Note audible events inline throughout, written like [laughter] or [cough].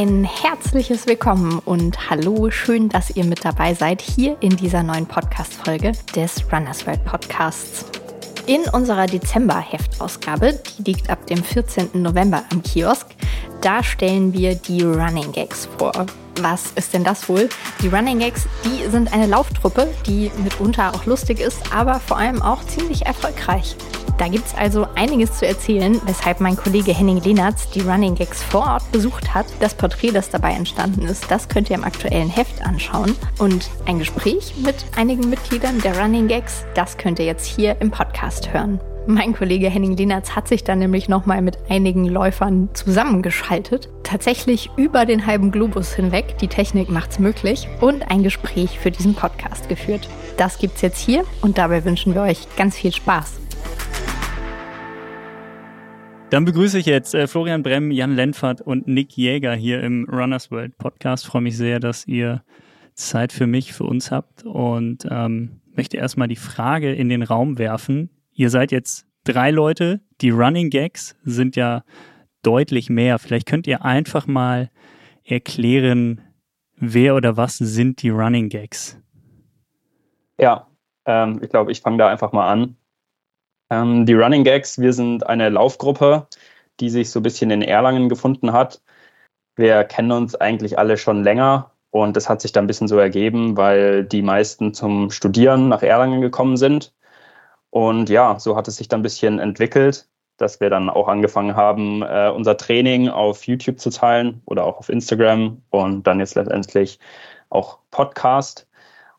Ein herzliches Willkommen und hallo, schön, dass ihr mit dabei seid hier in dieser neuen Podcast-Folge des Runners World Podcasts. In unserer Dezember-Heftausgabe, die liegt ab dem 14. November am Kiosk, da stellen wir die Running Gags vor. Was ist denn das wohl? Die Running Gags, die sind eine Lauftruppe, die mitunter auch lustig ist, aber vor allem auch ziemlich erfolgreich. Da gibt es also einiges zu erzählen, weshalb mein Kollege Henning Lehnertz die Running Gags vor Ort besucht hat. Das Porträt, das dabei entstanden ist, das könnt ihr im aktuellen Heft anschauen. Und ein Gespräch mit einigen Mitgliedern der Running Gags, das könnt ihr jetzt hier im Podcast hören. Mein Kollege Henning Lehnertz hat sich dann nämlich nochmal mit einigen Läufern zusammengeschaltet. Tatsächlich über den halben Globus hinweg. Die Technik macht's möglich. Und ein Gespräch für diesen Podcast geführt. Das gibt's jetzt hier und dabei wünschen wir euch ganz viel Spaß. Dann begrüße ich jetzt äh, Florian Bremm, Jan Lenfert und Nick Jäger hier im Runners World Podcast. Freue mich sehr, dass ihr Zeit für mich, für uns habt und ähm, möchte erstmal die Frage in den Raum werfen. Ihr seid jetzt drei Leute, die Running Gags sind ja deutlich mehr. Vielleicht könnt ihr einfach mal erklären, wer oder was sind die Running Gags? Ja, ähm, ich glaube, ich fange da einfach mal an. Ähm, die Running Gags, wir sind eine Laufgruppe, die sich so ein bisschen in Erlangen gefunden hat. Wir kennen uns eigentlich alle schon länger und das hat sich dann ein bisschen so ergeben, weil die meisten zum Studieren nach Erlangen gekommen sind. Und ja, so hat es sich dann ein bisschen entwickelt, dass wir dann auch angefangen haben, äh, unser Training auf YouTube zu teilen oder auch auf Instagram und dann jetzt letztendlich auch Podcast.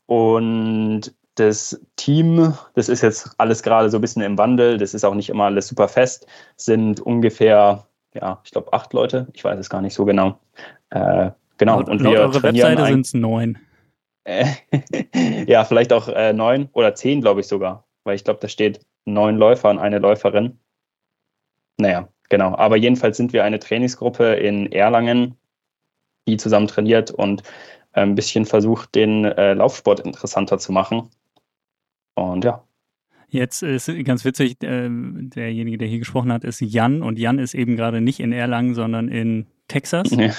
Und das Team, das ist jetzt alles gerade so ein bisschen im Wandel, das ist auch nicht immer alles super fest, sind ungefähr, ja, ich glaube acht Leute, ich weiß es gar nicht so genau. Äh, genau, und, und wir eure Webseite sind es neun. [laughs] ja, vielleicht auch äh, neun oder zehn, glaube ich sogar, weil ich glaube, da steht neun Läufer und eine Läuferin. Naja, genau. Aber jedenfalls sind wir eine Trainingsgruppe in Erlangen, die zusammen trainiert und äh, ein bisschen versucht, den äh, Laufsport interessanter zu machen. Und ja. Jetzt ist ganz witzig, äh, derjenige, der hier gesprochen hat, ist Jan und Jan ist eben gerade nicht in Erlangen, sondern in Texas. Ja.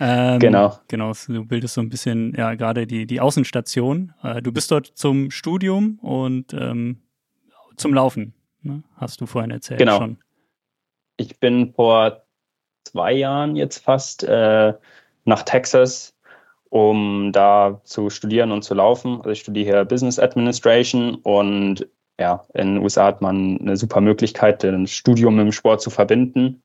Ähm, genau. Genau, du bildest so ein bisschen, ja, gerade die, die Außenstation. Äh, du bist dort zum Studium und ähm, zum Laufen, ne? hast du vorhin erzählt genau. schon. Ich bin vor zwei Jahren jetzt fast äh, nach Texas um da zu studieren und zu laufen. Also ich studiere hier Business Administration und ja, in den USA hat man eine super Möglichkeit, ein Studium mit dem Sport zu verbinden.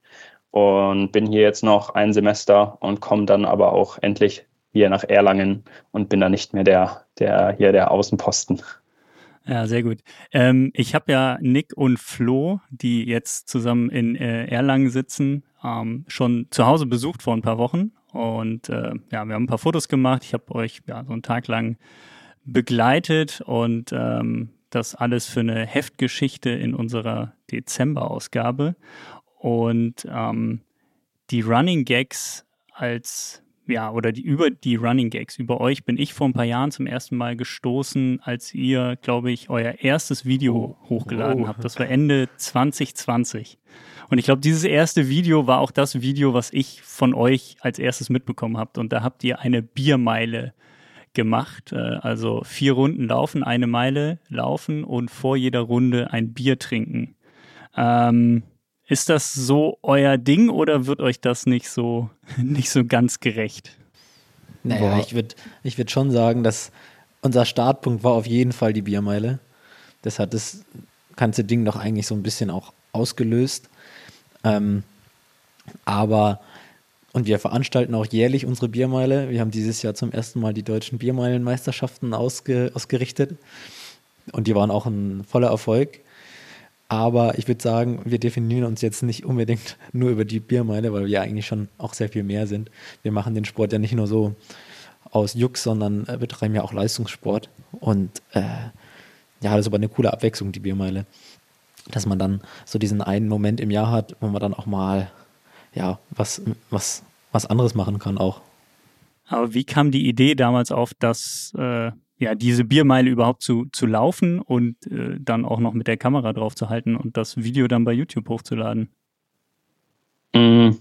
Und bin hier jetzt noch ein Semester und komme dann aber auch endlich hier nach Erlangen und bin da nicht mehr der, der hier der Außenposten. Ja, sehr gut. Ähm, ich habe ja Nick und Flo, die jetzt zusammen in äh, Erlangen sitzen, ähm, schon zu Hause besucht vor ein paar Wochen und äh, ja, wir haben ein paar Fotos gemacht. Ich habe euch ja so einen Tag lang begleitet und ähm, das alles für eine Heftgeschichte in unserer Dezember-Ausgabe. Und ähm, die Running Gags als ja, oder die über die Running Gags über euch bin ich vor ein paar Jahren zum ersten Mal gestoßen, als ihr, glaube ich, euer erstes Video oh. hochgeladen oh. habt. Das war Ende 2020. Und ich glaube, dieses erste Video war auch das Video, was ich von euch als erstes mitbekommen habt. Und da habt ihr eine Biermeile gemacht. Äh, also vier Runden laufen, eine Meile laufen und vor jeder Runde ein Bier trinken. Ähm, ist das so euer Ding oder wird euch das nicht so, [laughs] nicht so ganz gerecht? Naja, Boah. ich würde ich würd schon sagen, dass unser Startpunkt war auf jeden Fall die Biermeile. Das hat das ganze Ding doch eigentlich so ein bisschen auch ausgelöst. Ähm, aber, und wir veranstalten auch jährlich unsere Biermeile. Wir haben dieses Jahr zum ersten Mal die deutschen Biermeilenmeisterschaften ausge, ausgerichtet. Und die waren auch ein voller Erfolg. Aber ich würde sagen, wir definieren uns jetzt nicht unbedingt [laughs] nur über die Biermeile, weil wir ja eigentlich schon auch sehr viel mehr sind. Wir machen den Sport ja nicht nur so aus Jux, sondern äh, betreiben ja auch Leistungssport. Und äh, ja, das ist aber eine coole Abwechslung, die Biermeile dass man dann so diesen einen Moment im Jahr hat, wo man dann auch mal ja was, was, was anderes machen kann auch. Aber wie kam die Idee damals auf, dass äh, ja diese Biermeile überhaupt zu, zu laufen und äh, dann auch noch mit der Kamera drauf zu halten und das Video dann bei YouTube hochzuladen? Mm.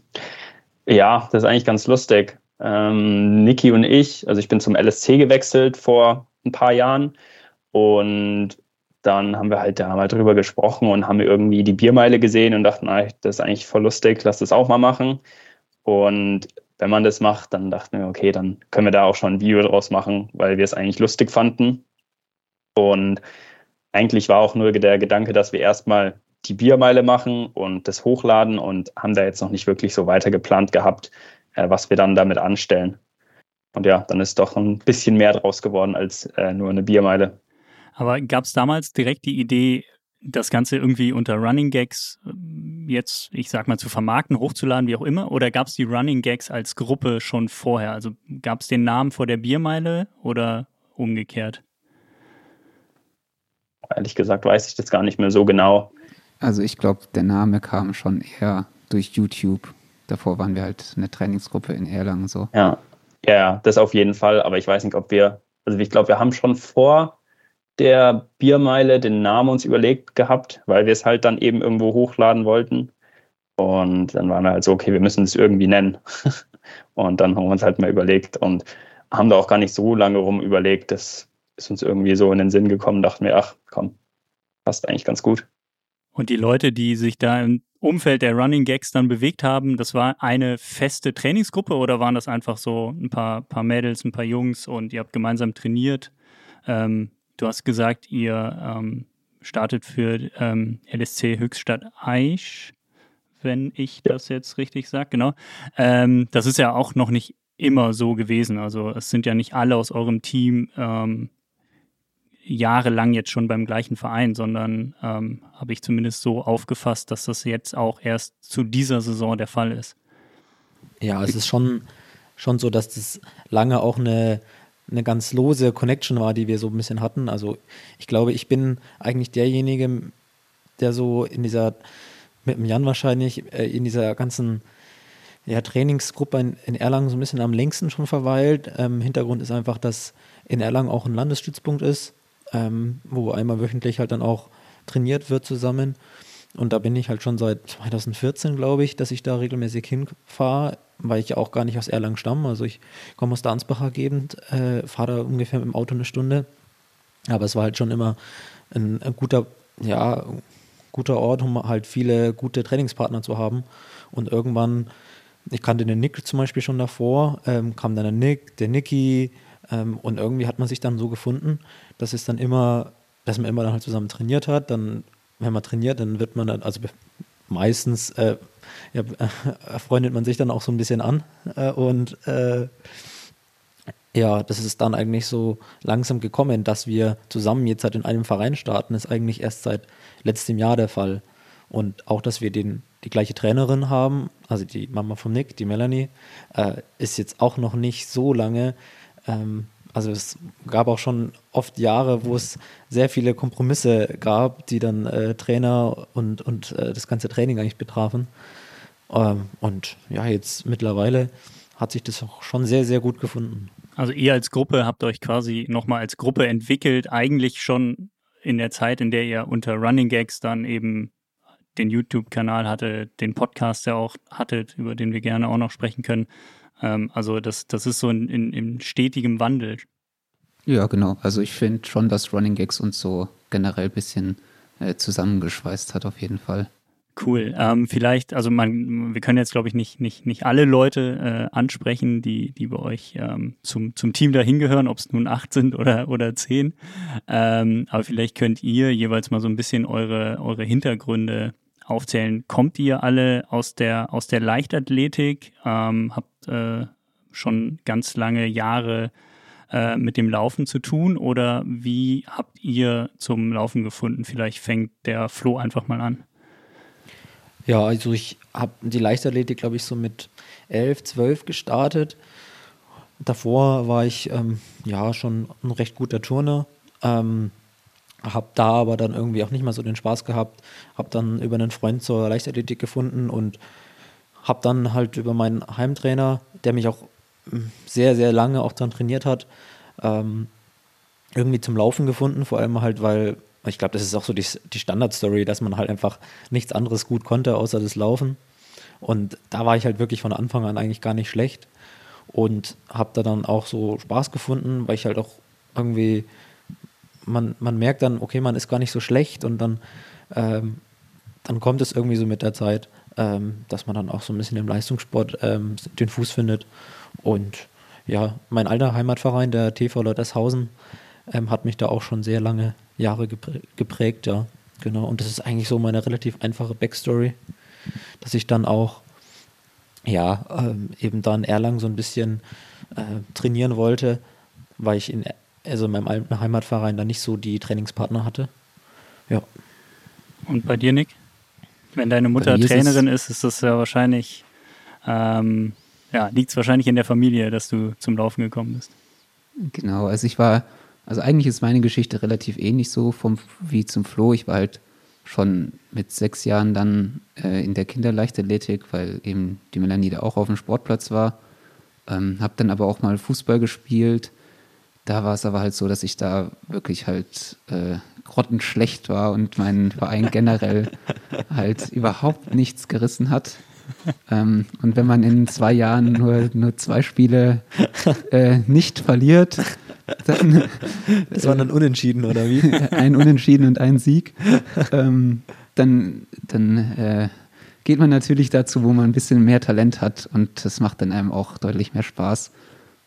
Ja, das ist eigentlich ganz lustig. Ähm, Niki und ich, also ich bin zum LSC gewechselt vor ein paar Jahren und dann haben wir halt da mal drüber gesprochen und haben irgendwie die Biermeile gesehen und dachten, ah, das ist eigentlich voll lustig, lass das auch mal machen. Und wenn man das macht, dann dachten wir, okay, dann können wir da auch schon ein Video draus machen, weil wir es eigentlich lustig fanden. Und eigentlich war auch nur der Gedanke, dass wir erstmal die Biermeile machen und das hochladen und haben da jetzt noch nicht wirklich so weiter geplant gehabt, äh, was wir dann damit anstellen. Und ja, dann ist doch ein bisschen mehr draus geworden als äh, nur eine Biermeile. Aber gab es damals direkt die Idee, das Ganze irgendwie unter Running Gags ähm, jetzt, ich sag mal, zu vermarkten, hochzuladen, wie auch immer? Oder gab es die Running Gags als Gruppe schon vorher? Also gab es den Namen vor der Biermeile oder umgekehrt? Ehrlich gesagt weiß ich das gar nicht mehr so genau. Also ich glaube, der Name kam schon eher durch YouTube. Davor waren wir halt eine Trainingsgruppe in Erlangen so. Ja, ja, das auf jeden Fall. Aber ich weiß nicht, ob wir, also ich glaube, wir haben schon vor der Biermeile den Namen uns überlegt gehabt, weil wir es halt dann eben irgendwo hochladen wollten. Und dann waren wir halt so, okay, wir müssen es irgendwie nennen. [laughs] und dann haben wir uns halt mal überlegt und haben da auch gar nicht so lange rum überlegt. Das ist uns irgendwie so in den Sinn gekommen, dachten wir, ach komm, passt eigentlich ganz gut. Und die Leute, die sich da im Umfeld der Running Gags dann bewegt haben, das war eine feste Trainingsgruppe oder waren das einfach so ein paar, paar Mädels, ein paar Jungs und ihr habt gemeinsam trainiert? Ähm, du hast gesagt, ihr ähm, startet für ähm, LSC Höchststadt Aisch, wenn ich das jetzt richtig sage, genau. Ähm, das ist ja auch noch nicht immer so gewesen. Also es sind ja nicht alle aus eurem Team ähm, jahrelang jetzt schon beim gleichen Verein, sondern ähm, habe ich zumindest so aufgefasst, dass das jetzt auch erst zu dieser Saison der Fall ist. Ja, es ist schon, schon so, dass das lange auch eine, eine ganz lose Connection war, die wir so ein bisschen hatten. Also ich glaube, ich bin eigentlich derjenige, der so in dieser, mit dem Jan wahrscheinlich, äh, in dieser ganzen ja, Trainingsgruppe in, in, Erlangen so ein bisschen am längsten schon verweilt. Ähm, Hintergrund ist einfach, dass in Erlangen auch ein Landesstützpunkt ist ähm, wo einmal wöchentlich halt dann auch trainiert wird zusammen. Und da bin ich halt schon seit 2014, glaube ich, dass ich da regelmäßig hinfahre, weil ich auch gar nicht aus Erlangen stamme. Also ich komme aus der Ansbacher Gegend, äh, fahre ungefähr mit dem Auto eine Stunde. Aber es war halt schon immer ein, ein, guter, ja, guter Ort, um halt viele gute Trainingspartner zu haben. Und irgendwann, ich kannte den Nick zum Beispiel schon davor, ähm, kam dann der Nick, der Nicky, ähm, und irgendwie hat man sich dann so gefunden, dass es dann immer, dass man immer dann halt zusammen trainiert hat. Dann, wenn man trainiert, dann wird man dann, also meistens äh, ja, äh, freundet man sich dann auch so ein bisschen an äh, und äh, ja, das ist dann eigentlich so langsam gekommen, dass wir zusammen jetzt halt in einem Verein starten, ist eigentlich erst seit letztem Jahr der Fall. Und auch, dass wir den, die gleiche Trainerin haben, also die Mama von Nick, die Melanie, äh, ist jetzt auch noch nicht so lange. Ähm, also es gab auch schon oft Jahre, wo es sehr viele Kompromisse gab, die dann äh, Trainer und, und äh, das ganze Training eigentlich betrafen. Ähm, und ja, jetzt mittlerweile hat sich das auch schon sehr, sehr gut gefunden. Also ihr als Gruppe habt euch quasi nochmal als Gruppe entwickelt, eigentlich schon in der Zeit, in der ihr unter Running Gags dann eben den YouTube-Kanal hattet, den Podcast ja auch hattet, über den wir gerne auch noch sprechen können. Ähm, also das, das ist so in, in, in stetigem Wandel. Ja, genau. Also ich finde schon, dass Running Gags uns so generell ein bisschen äh, zusammengeschweißt hat, auf jeden Fall. Cool. Ähm, vielleicht, also man, wir können jetzt, glaube ich, nicht, nicht, nicht alle Leute äh, ansprechen, die, die bei euch ähm, zum, zum Team dahin gehören, ob es nun acht sind oder, oder zehn. Ähm, aber vielleicht könnt ihr jeweils mal so ein bisschen eure, eure Hintergründe aufzählen. Kommt ihr alle aus der, aus der Leichtathletik? Ähm, habt äh, schon ganz lange Jahre äh, mit dem Laufen zu tun oder wie habt ihr zum Laufen gefunden? Vielleicht fängt der Flo einfach mal an. Ja, also ich habe die Leichtathletik, glaube ich, so mit elf, zwölf gestartet. Davor war ich ähm, ja schon ein recht guter Turner. Ähm, habe da aber dann irgendwie auch nicht mal so den Spaß gehabt. Habe dann über einen Freund zur Leichtathletik gefunden und habe dann halt über meinen Heimtrainer, der mich auch hm, sehr, sehr lange auch dann trainiert hat, ähm, irgendwie zum Laufen gefunden. Vor allem halt, weil ich glaube, das ist auch so die, die Standardstory, dass man halt einfach nichts anderes gut konnte, außer das Laufen. Und da war ich halt wirklich von Anfang an eigentlich gar nicht schlecht und habe da dann auch so Spaß gefunden, weil ich halt auch irgendwie, man, man merkt dann, okay, man ist gar nicht so schlecht und dann, ähm, dann kommt es irgendwie so mit der Zeit, ähm, dass man dann auch so ein bisschen im Leistungssport ähm, den Fuß findet. Und ja, mein alter Heimatverein, der TV Leutershausen, ähm, hat mich da auch schon sehr lange Jahre geprägt, ja. Genau. Und das ist eigentlich so meine relativ einfache Backstory, dass ich dann auch ja, ähm, eben da in Erlangen so ein bisschen äh, trainieren wollte, weil ich in, also in meinem alten Heimatverein da nicht so die Trainingspartner hatte. Ja. Und bei dir, Nick? Wenn deine Mutter Trainerin ist, ist das ja wahrscheinlich, ähm, ja, liegt es wahrscheinlich in der Familie, dass du zum Laufen gekommen bist. Genau, also ich war, also eigentlich ist meine Geschichte relativ ähnlich so vom, wie zum Flo. Ich war halt schon mit sechs Jahren dann äh, in der Kinderleichtathletik, weil eben die Melanie da auch auf dem Sportplatz war. Ähm, habe dann aber auch mal Fußball gespielt. Da war es aber halt so, dass ich da wirklich halt äh, grottenschlecht war und mein Verein [laughs] generell halt überhaupt nichts gerissen hat. Ähm, und wenn man in zwei Jahren nur, nur zwei Spiele äh, nicht verliert, dann. [laughs] Das waren dann Unentschieden, oder wie? [laughs] ein Unentschieden und ein Sieg. Ähm, dann dann äh, geht man natürlich dazu, wo man ein bisschen mehr Talent hat und das macht dann einem auch deutlich mehr Spaß.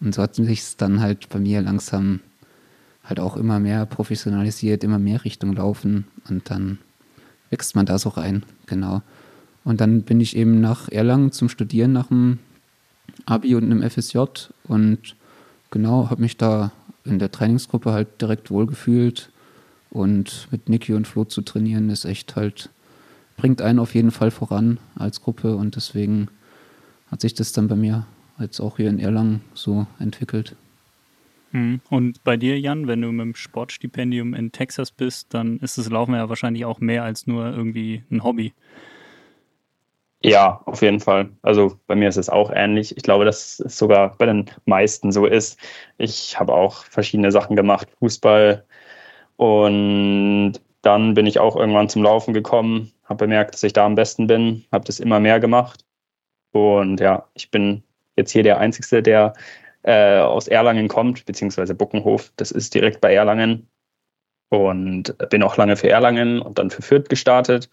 Und so hat sich es dann halt bei mir langsam halt auch immer mehr professionalisiert, immer mehr Richtung Laufen. Und dann wächst man da so rein, genau. Und dann bin ich eben nach Erlangen zum Studieren nach dem Abi und einem FSJ und genau, habe mich da in der Trainingsgruppe halt direkt wohlgefühlt. Und mit Niki und Flo zu trainieren ist echt halt, bringt einen auf jeden Fall voran als Gruppe. Und deswegen hat sich das dann bei mir jetzt auch hier in Erlangen so entwickelt. Mhm. Und bei dir, Jan, wenn du mit dem Sportstipendium in Texas bist, dann ist das Laufen ja wahrscheinlich auch mehr als nur irgendwie ein Hobby. Ja, auf jeden Fall. Also bei mir ist es auch ähnlich. Ich glaube, dass es sogar bei den meisten so ist. Ich habe auch verschiedene Sachen gemacht, Fußball. Und dann bin ich auch irgendwann zum Laufen gekommen, habe bemerkt, dass ich da am besten bin, habe das immer mehr gemacht. Und ja, ich bin jetzt hier der Einzige, der äh, aus Erlangen kommt, beziehungsweise Buckenhof. Das ist direkt bei Erlangen. Und bin auch lange für Erlangen und dann für Fürth gestartet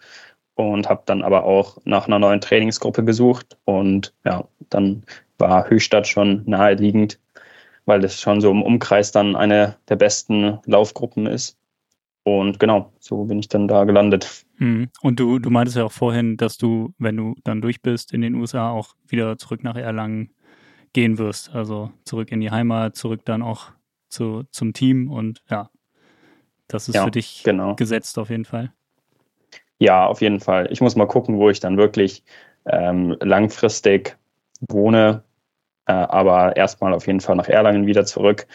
und habe dann aber auch nach einer neuen Trainingsgruppe gesucht und ja, dann war Höchstadt schon naheliegend, weil das schon so im Umkreis dann eine der besten Laufgruppen ist. Und genau, so bin ich dann da gelandet. Mhm. Und du, du meintest ja auch vorhin, dass du, wenn du dann durch bist in den USA, auch wieder zurück nach Erlangen gehen wirst. Also zurück in die Heimat, zurück dann auch zu, zum Team und ja, das ist ja, für dich genau. gesetzt auf jeden Fall. Ja, auf jeden Fall. Ich muss mal gucken, wo ich dann wirklich ähm, langfristig wohne. Äh, aber erstmal auf jeden Fall nach Erlangen wieder zurück.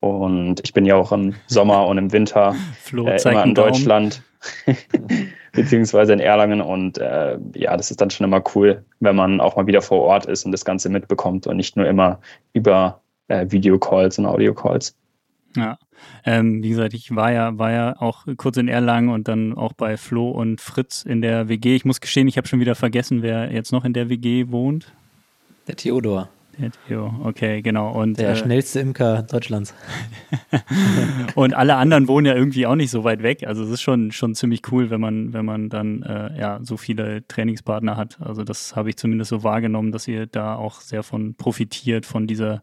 Und ich bin ja auch im Sommer und im Winter [laughs] Flo, äh, immer in Deutschland, [laughs] beziehungsweise in Erlangen. Und äh, ja, das ist dann schon immer cool, wenn man auch mal wieder vor Ort ist und das Ganze mitbekommt und nicht nur immer über äh, Videocalls und Audiocalls. Ja, ähm, wie gesagt, ich war ja, war ja auch kurz in Erlangen und dann auch bei Flo und Fritz in der WG. Ich muss gestehen, ich habe schon wieder vergessen, wer jetzt noch in der WG wohnt. Der Theodor. Der Theo, okay, genau. Und, der äh, schnellste Imker Deutschlands. [laughs] und alle anderen wohnen ja irgendwie auch nicht so weit weg. Also es ist schon, schon ziemlich cool, wenn man, wenn man dann äh, ja so viele Trainingspartner hat. Also das habe ich zumindest so wahrgenommen, dass ihr da auch sehr von profitiert, von dieser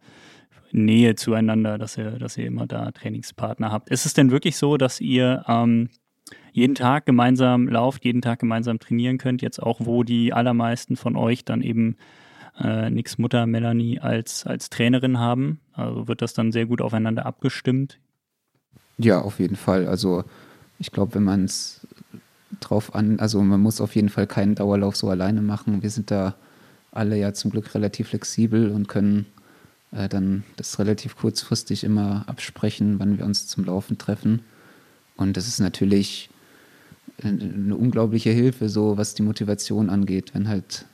Nähe zueinander, dass ihr, dass ihr immer da Trainingspartner habt. Ist es denn wirklich so, dass ihr ähm, jeden Tag gemeinsam lauft, jeden Tag gemeinsam trainieren könnt, jetzt auch wo die allermeisten von euch dann eben äh, Nicks Mutter Melanie als, als Trainerin haben? Also wird das dann sehr gut aufeinander abgestimmt? Ja, auf jeden Fall. Also ich glaube, wenn man es drauf an, also man muss auf jeden Fall keinen Dauerlauf so alleine machen. Wir sind da alle ja zum Glück relativ flexibel und können äh, dann das relativ kurzfristig immer absprechen, wann wir uns zum Laufen treffen. Und das ist natürlich eine unglaubliche Hilfe, so was die Motivation angeht, wenn halt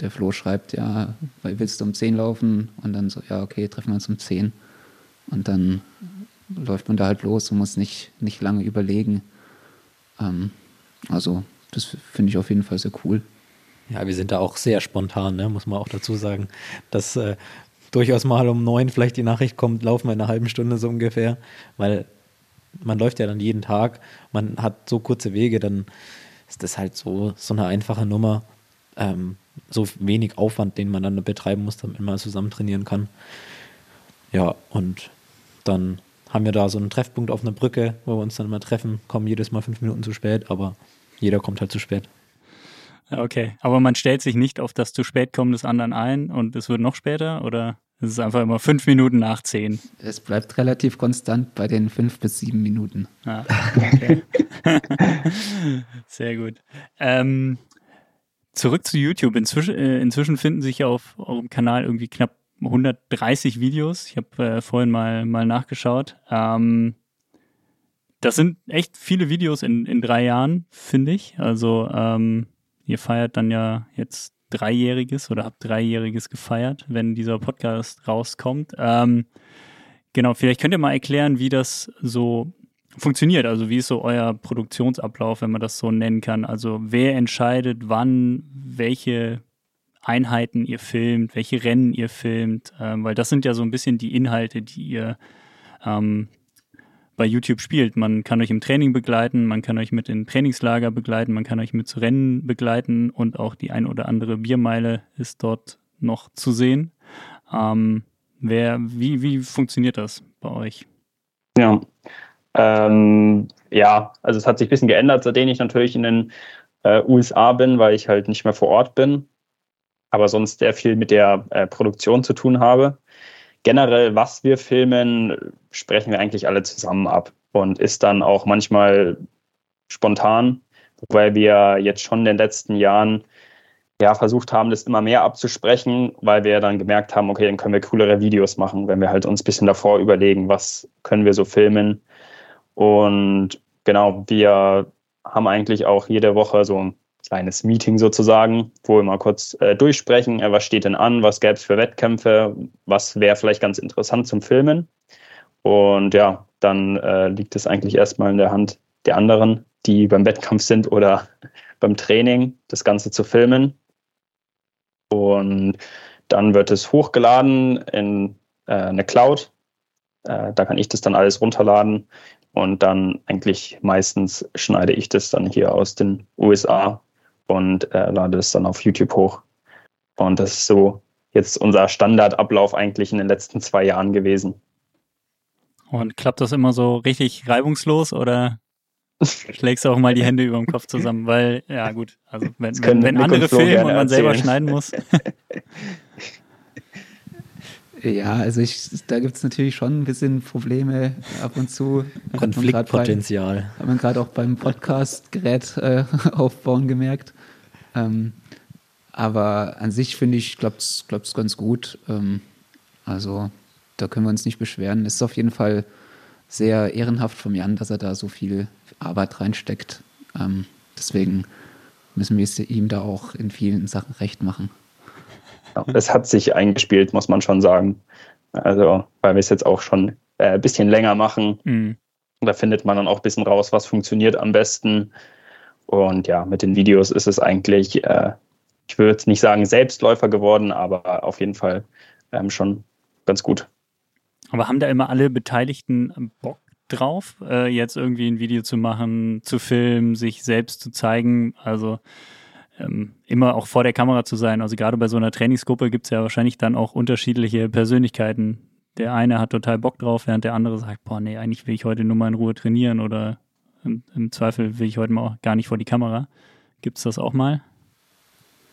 der Flo schreibt, ja, willst du um 10 laufen? Und dann so, ja, okay, treffen wir uns um 10. Und dann läuft man da halt los und muss nicht, nicht lange überlegen. Ähm, also, das finde ich auf jeden Fall sehr cool. Ja, wir sind da auch sehr spontan, ne? muss man auch dazu sagen, dass äh, durchaus mal um neun vielleicht die Nachricht kommt, laufen wir in einer halben Stunde so ungefähr, weil man läuft ja dann jeden Tag, man hat so kurze Wege, dann ist das halt so, so eine einfache Nummer, ähm, so wenig Aufwand, den man dann betreiben muss, damit man zusammen trainieren kann. Ja, und dann haben wir da so einen Treffpunkt auf einer Brücke, wo wir uns dann immer treffen, kommen jedes Mal fünf Minuten zu spät, aber jeder kommt halt zu spät. Okay, aber man stellt sich nicht auf das zu spät kommen des anderen ein und es wird noch später oder ist es einfach immer fünf Minuten nach zehn? Es bleibt relativ konstant bei den fünf bis sieben Minuten. Ah, okay. [laughs] Sehr gut. Ähm, zurück zu YouTube. Inzwischen, äh, inzwischen finden sich auf eurem Kanal irgendwie knapp 130 Videos. Ich habe äh, vorhin mal, mal nachgeschaut. Ähm, das sind echt viele Videos in, in drei Jahren, finde ich. Also ähm, ihr feiert dann ja jetzt Dreijähriges oder habt Dreijähriges gefeiert, wenn dieser Podcast rauskommt. Ähm, genau, vielleicht könnt ihr mal erklären, wie das so funktioniert. Also wie ist so euer Produktionsablauf, wenn man das so nennen kann? Also wer entscheidet, wann welche Einheiten ihr filmt, welche Rennen ihr filmt, ähm, weil das sind ja so ein bisschen die Inhalte, die ihr ähm, bei YouTube spielt. Man kann euch im Training begleiten, man kann euch mit in Trainingslager begleiten, man kann euch mit zu Rennen begleiten und auch die ein oder andere Biermeile ist dort noch zu sehen. Ähm, wer, wie, wie funktioniert das bei euch? Ja, ähm, ja, also es hat sich ein bisschen geändert, seitdem ich natürlich in den äh, USA bin, weil ich halt nicht mehr vor Ort bin aber sonst sehr viel mit der äh, Produktion zu tun habe. Generell, was wir filmen, sprechen wir eigentlich alle zusammen ab und ist dann auch manchmal spontan, wobei wir jetzt schon in den letzten Jahren ja, versucht haben, das immer mehr abzusprechen, weil wir dann gemerkt haben, okay, dann können wir coolere Videos machen, wenn wir halt uns ein bisschen davor überlegen, was können wir so filmen. Und genau, wir haben eigentlich auch jede Woche so kleines Meeting sozusagen, wo wir mal kurz äh, durchsprechen, äh, was steht denn an, was gäbe es für Wettkämpfe, was wäre vielleicht ganz interessant zum Filmen. Und ja, dann äh, liegt es eigentlich erstmal in der Hand der anderen, die beim Wettkampf sind oder [laughs] beim Training, das Ganze zu filmen. Und dann wird es hochgeladen in äh, eine Cloud. Äh, da kann ich das dann alles runterladen und dann eigentlich meistens schneide ich das dann hier aus den USA und äh, lade es dann auf YouTube hoch. Und das ist so jetzt unser Standardablauf eigentlich in den letzten zwei Jahren gewesen. Und klappt das immer so richtig reibungslos oder schlägst du auch mal die Hände über dem Kopf zusammen? Weil, ja gut, also wenn, wenn, wenn andere filmen und man selber schneiden muss. [laughs] Ja, also ich, da gibt es natürlich schon ein bisschen Probleme ab und zu. Konfliktpotenzial. Hat man gerade auch beim Podcast-Gerät äh, [laughs] aufbauen gemerkt. Ähm, aber an sich finde ich, klappt es ganz gut. Ähm, also da können wir uns nicht beschweren. Es ist auf jeden Fall sehr ehrenhaft von Jan, dass er da so viel Arbeit reinsteckt. Ähm, deswegen müssen wir es ihm da auch in vielen Sachen recht machen. Es hat sich eingespielt, muss man schon sagen. Also, weil wir es jetzt auch schon äh, ein bisschen länger machen. Mhm. Da findet man dann auch ein bisschen raus, was funktioniert am besten. Und ja, mit den Videos ist es eigentlich, äh, ich würde nicht sagen Selbstläufer geworden, aber auf jeden Fall ähm, schon ganz gut. Aber haben da immer alle Beteiligten Bock drauf, äh, jetzt irgendwie ein Video zu machen, zu filmen, sich selbst zu zeigen? Also ähm, immer auch vor der Kamera zu sein. Also gerade bei so einer Trainingsgruppe gibt es ja wahrscheinlich dann auch unterschiedliche Persönlichkeiten. Der eine hat total Bock drauf, während der andere sagt, boah, nee, eigentlich will ich heute nur mal in Ruhe trainieren oder im, im Zweifel will ich heute mal auch gar nicht vor die Kamera. Gibt es das auch mal?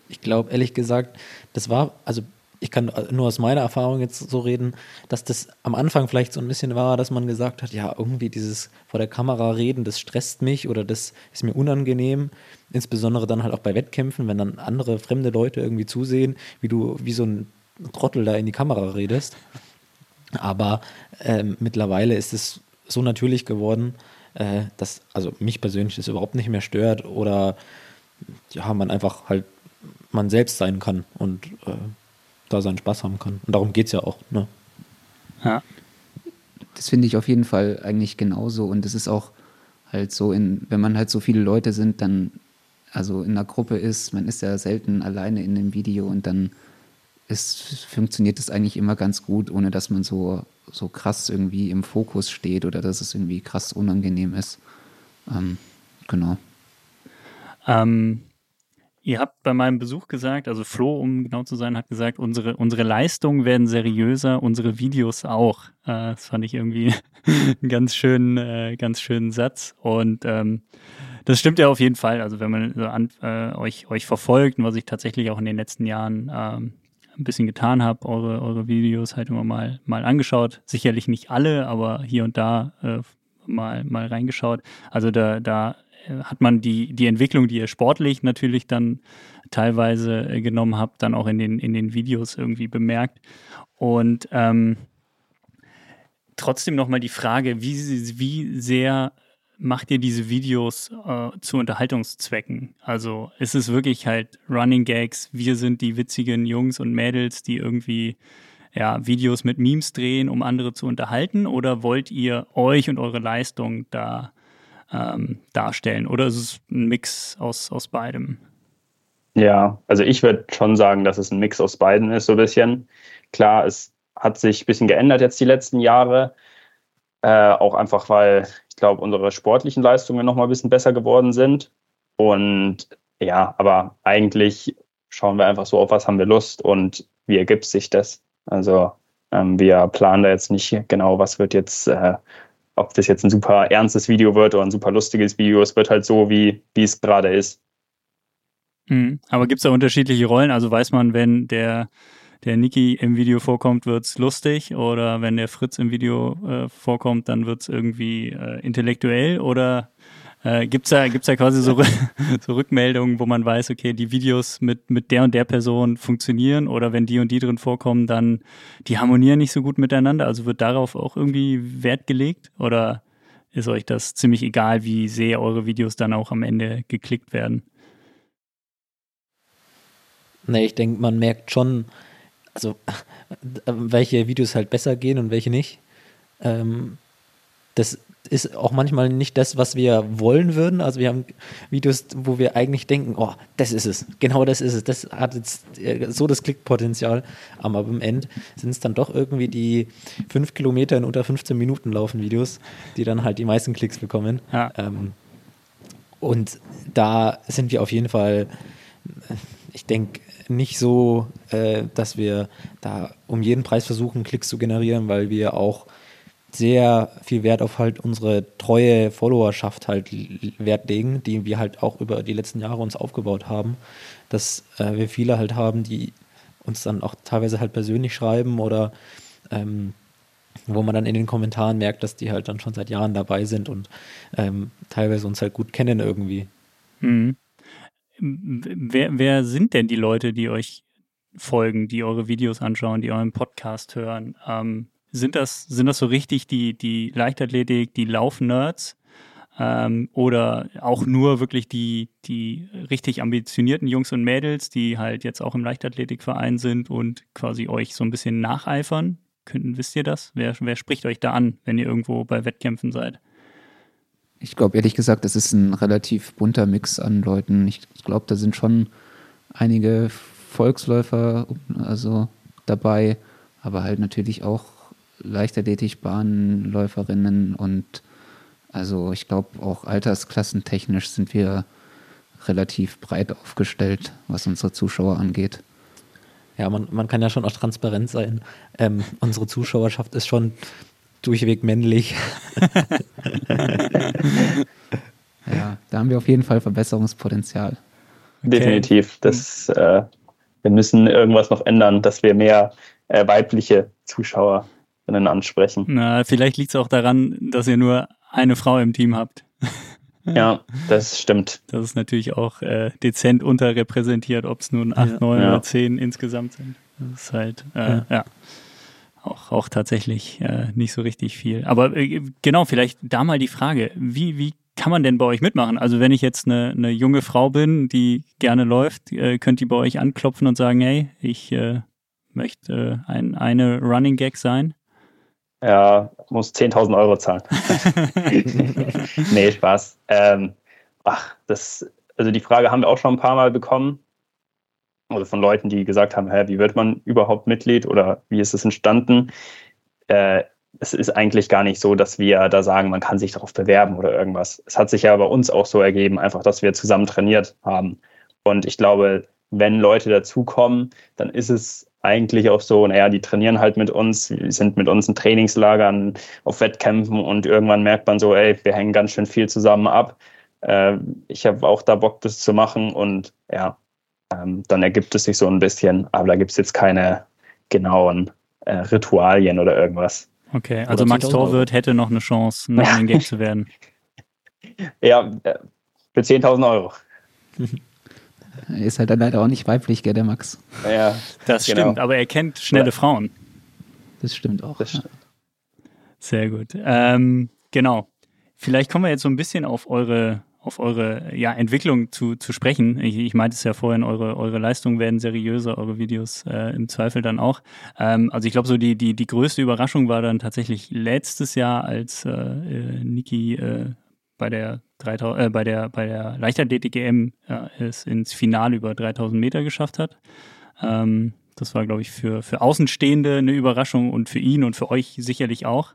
Ich glaube, ehrlich gesagt, das war, also ich kann nur aus meiner Erfahrung jetzt so reden, dass das am Anfang vielleicht so ein bisschen war, dass man gesagt hat, ja, irgendwie dieses vor der Kamera reden, das stresst mich oder das ist mir unangenehm. Insbesondere dann halt auch bei Wettkämpfen, wenn dann andere fremde Leute irgendwie zusehen, wie du wie so ein Trottel da in die Kamera redest. Aber ähm, mittlerweile ist es so natürlich geworden, äh, dass also mich persönlich das überhaupt nicht mehr stört oder ja, man einfach halt man selbst sein kann und äh, da seinen Spaß haben kann. Und darum geht es ja auch. Ne? Ja. Das finde ich auf jeden Fall eigentlich genauso. Und es ist auch halt so, in, wenn man halt so viele Leute sind, dann also in einer Gruppe ist, man ist ja selten alleine in dem Video und dann ist, funktioniert es eigentlich immer ganz gut, ohne dass man so, so krass irgendwie im Fokus steht oder dass es irgendwie krass unangenehm ist. Ähm, genau. Ähm, ihr habt bei meinem Besuch gesagt, also Flo, um genau zu sein, hat gesagt, unsere, unsere Leistungen werden seriöser, unsere Videos auch. Äh, das fand ich irgendwie [laughs] einen ganz schönen, äh, ganz schönen Satz. Und ähm, das stimmt ja auf jeden Fall. Also wenn man so an, äh, euch, euch verfolgt und was ich tatsächlich auch in den letzten Jahren ähm, ein bisschen getan habe, eure, eure Videos halt immer mal, mal angeschaut. Sicherlich nicht alle, aber hier und da äh, mal, mal reingeschaut. Also da, da äh, hat man die, die Entwicklung, die ihr sportlich natürlich dann teilweise äh, genommen habt, dann auch in den, in den Videos irgendwie bemerkt. Und ähm, trotzdem nochmal die Frage, wie, wie sehr macht ihr diese Videos äh, zu Unterhaltungszwecken? Also ist es wirklich halt Running Gags, wir sind die witzigen Jungs und Mädels, die irgendwie ja, Videos mit Memes drehen, um andere zu unterhalten? Oder wollt ihr euch und eure Leistung da ähm, darstellen? Oder ist es ein Mix aus, aus beidem? Ja, also ich würde schon sagen, dass es ein Mix aus beiden ist, so ein bisschen. Klar, es hat sich ein bisschen geändert jetzt die letzten Jahre. Äh, auch einfach, weil ich glaube, unsere sportlichen Leistungen noch mal ein bisschen besser geworden sind. Und ja, aber eigentlich schauen wir einfach so, auf was haben wir Lust und wie ergibt sich das. Also ähm, wir planen da jetzt nicht genau, was wird jetzt, äh, ob das jetzt ein super ernstes Video wird oder ein super lustiges Video. Es wird halt so, wie, wie es gerade ist. Mhm. Aber gibt es da unterschiedliche Rollen? Also weiß man, wenn der der Niki im Video vorkommt, wird es lustig oder wenn der Fritz im Video äh, vorkommt, dann wird es irgendwie äh, intellektuell oder äh, gibt es da, gibt's da quasi so, [laughs] so Rückmeldungen, wo man weiß, okay, die Videos mit, mit der und der Person funktionieren oder wenn die und die drin vorkommen, dann die harmonieren nicht so gut miteinander. Also wird darauf auch irgendwie Wert gelegt oder ist euch das ziemlich egal, wie sehr eure Videos dann auch am Ende geklickt werden? Nee, ich denke, man merkt schon, also welche Videos halt besser gehen und welche nicht. Ähm, das ist auch manchmal nicht das, was wir wollen würden. Also wir haben Videos, wo wir eigentlich denken, oh, das ist es, genau das ist es, das hat jetzt äh, so das Klickpotenzial. Aber am Ende sind es dann doch irgendwie die fünf Kilometer in unter 15 Minuten laufen Videos, die dann halt die meisten Klicks bekommen. Ja. Ähm, und da sind wir auf jeden Fall, ich denke, nicht so, äh, dass wir da um jeden Preis versuchen, Klicks zu generieren, weil wir auch sehr viel Wert auf halt unsere treue Followerschaft halt Wert legen, die wir halt auch über die letzten Jahre uns aufgebaut haben, dass äh, wir viele halt haben, die uns dann auch teilweise halt persönlich schreiben oder ähm, wo man dann in den Kommentaren merkt, dass die halt dann schon seit Jahren dabei sind und ähm, teilweise uns halt gut kennen irgendwie. Mhm wer, wer sind denn die Leute, die euch folgen, die eure Videos anschauen, die euren Podcast hören? Ähm, sind das, sind das so richtig die, die Leichtathletik, die Laufnerds? Ähm, oder auch nur wirklich die, die richtig ambitionierten Jungs und Mädels, die halt jetzt auch im Leichtathletikverein sind und quasi euch so ein bisschen nacheifern? Könnten, wisst ihr das? Wer, wer spricht euch da an, wenn ihr irgendwo bei Wettkämpfen seid? Ich glaube ehrlich gesagt, das ist ein relativ bunter Mix an Leuten. Ich glaube, da sind schon einige Volksläufer also dabei, aber halt natürlich auch leichtathletik Bahnläuferinnen und also ich glaube auch altersklassentechnisch sind wir relativ breit aufgestellt, was unsere Zuschauer angeht. Ja, man, man kann ja schon auch transparent sein. Ähm, unsere Zuschauerschaft ist schon durchweg männlich. [laughs] ja, da haben wir auf jeden Fall Verbesserungspotenzial. Okay. Definitiv. Das, äh, wir müssen irgendwas noch ändern, dass wir mehr äh, weibliche Zuschauerinnen ansprechen. Na, vielleicht liegt es auch daran, dass ihr nur eine Frau im Team habt. Ja, [laughs] das stimmt. Das ist natürlich auch äh, dezent unterrepräsentiert, ob es nun acht, ja. neun ja. oder zehn insgesamt sind. Das ist halt, äh, ja. ja auch, auch tatsächlich äh, nicht so richtig viel. Aber äh, genau, vielleicht da mal die Frage, wie, wie kann man denn bei euch mitmachen? Also wenn ich jetzt eine, eine junge Frau bin, die gerne läuft, äh, könnt ihr bei euch anklopfen und sagen, hey, ich äh, möchte äh, ein, eine Running Gag sein? Ja, muss 10.000 Euro zahlen. [laughs] nee, Spaß. Ähm, ach, das also die Frage haben wir auch schon ein paar Mal bekommen. Also von Leuten, die gesagt haben, hä, wie wird man überhaupt Mitglied oder wie ist es entstanden? Äh, es ist eigentlich gar nicht so, dass wir da sagen, man kann sich darauf bewerben oder irgendwas. Es hat sich ja bei uns auch so ergeben, einfach, dass wir zusammen trainiert haben. Und ich glaube, wenn Leute dazukommen, dann ist es eigentlich auch so, naja, die trainieren halt mit uns, sind mit uns in Trainingslagern, auf Wettkämpfen und irgendwann merkt man so, ey, wir hängen ganz schön viel zusammen ab. Äh, ich habe auch da Bock, das zu machen und ja, ähm, dann ergibt es sich so ein bisschen, aber da gibt es jetzt keine genauen äh, Ritualien oder irgendwas. Okay, also Max Torwirt hätte noch eine Chance, ein Gag zu werden. [laughs] Ja, äh, für 10.000 Euro. [laughs] Er ist halt dann leider auch nicht weiblich, gell, der Max. Ja, das genau. stimmt, aber er kennt schnelle Frauen. Das stimmt auch. Das stimmt. Sehr gut. Ähm, genau. Vielleicht kommen wir jetzt so ein bisschen auf eure, auf eure ja, Entwicklung zu, zu sprechen. Ich, ich meinte es ja vorhin, eure, eure Leistungen werden seriöser, eure Videos äh, im Zweifel dann auch. Ähm, also ich glaube, so die, die, die größte Überraschung war dann tatsächlich letztes Jahr, als äh, äh Niki äh, bei der 3000, äh, bei der, bei der Leichtathletik-EM ja, es ins Finale über 3000 Meter geschafft hat. Ähm, das war, glaube ich, für, für Außenstehende eine Überraschung und für ihn und für euch sicherlich auch.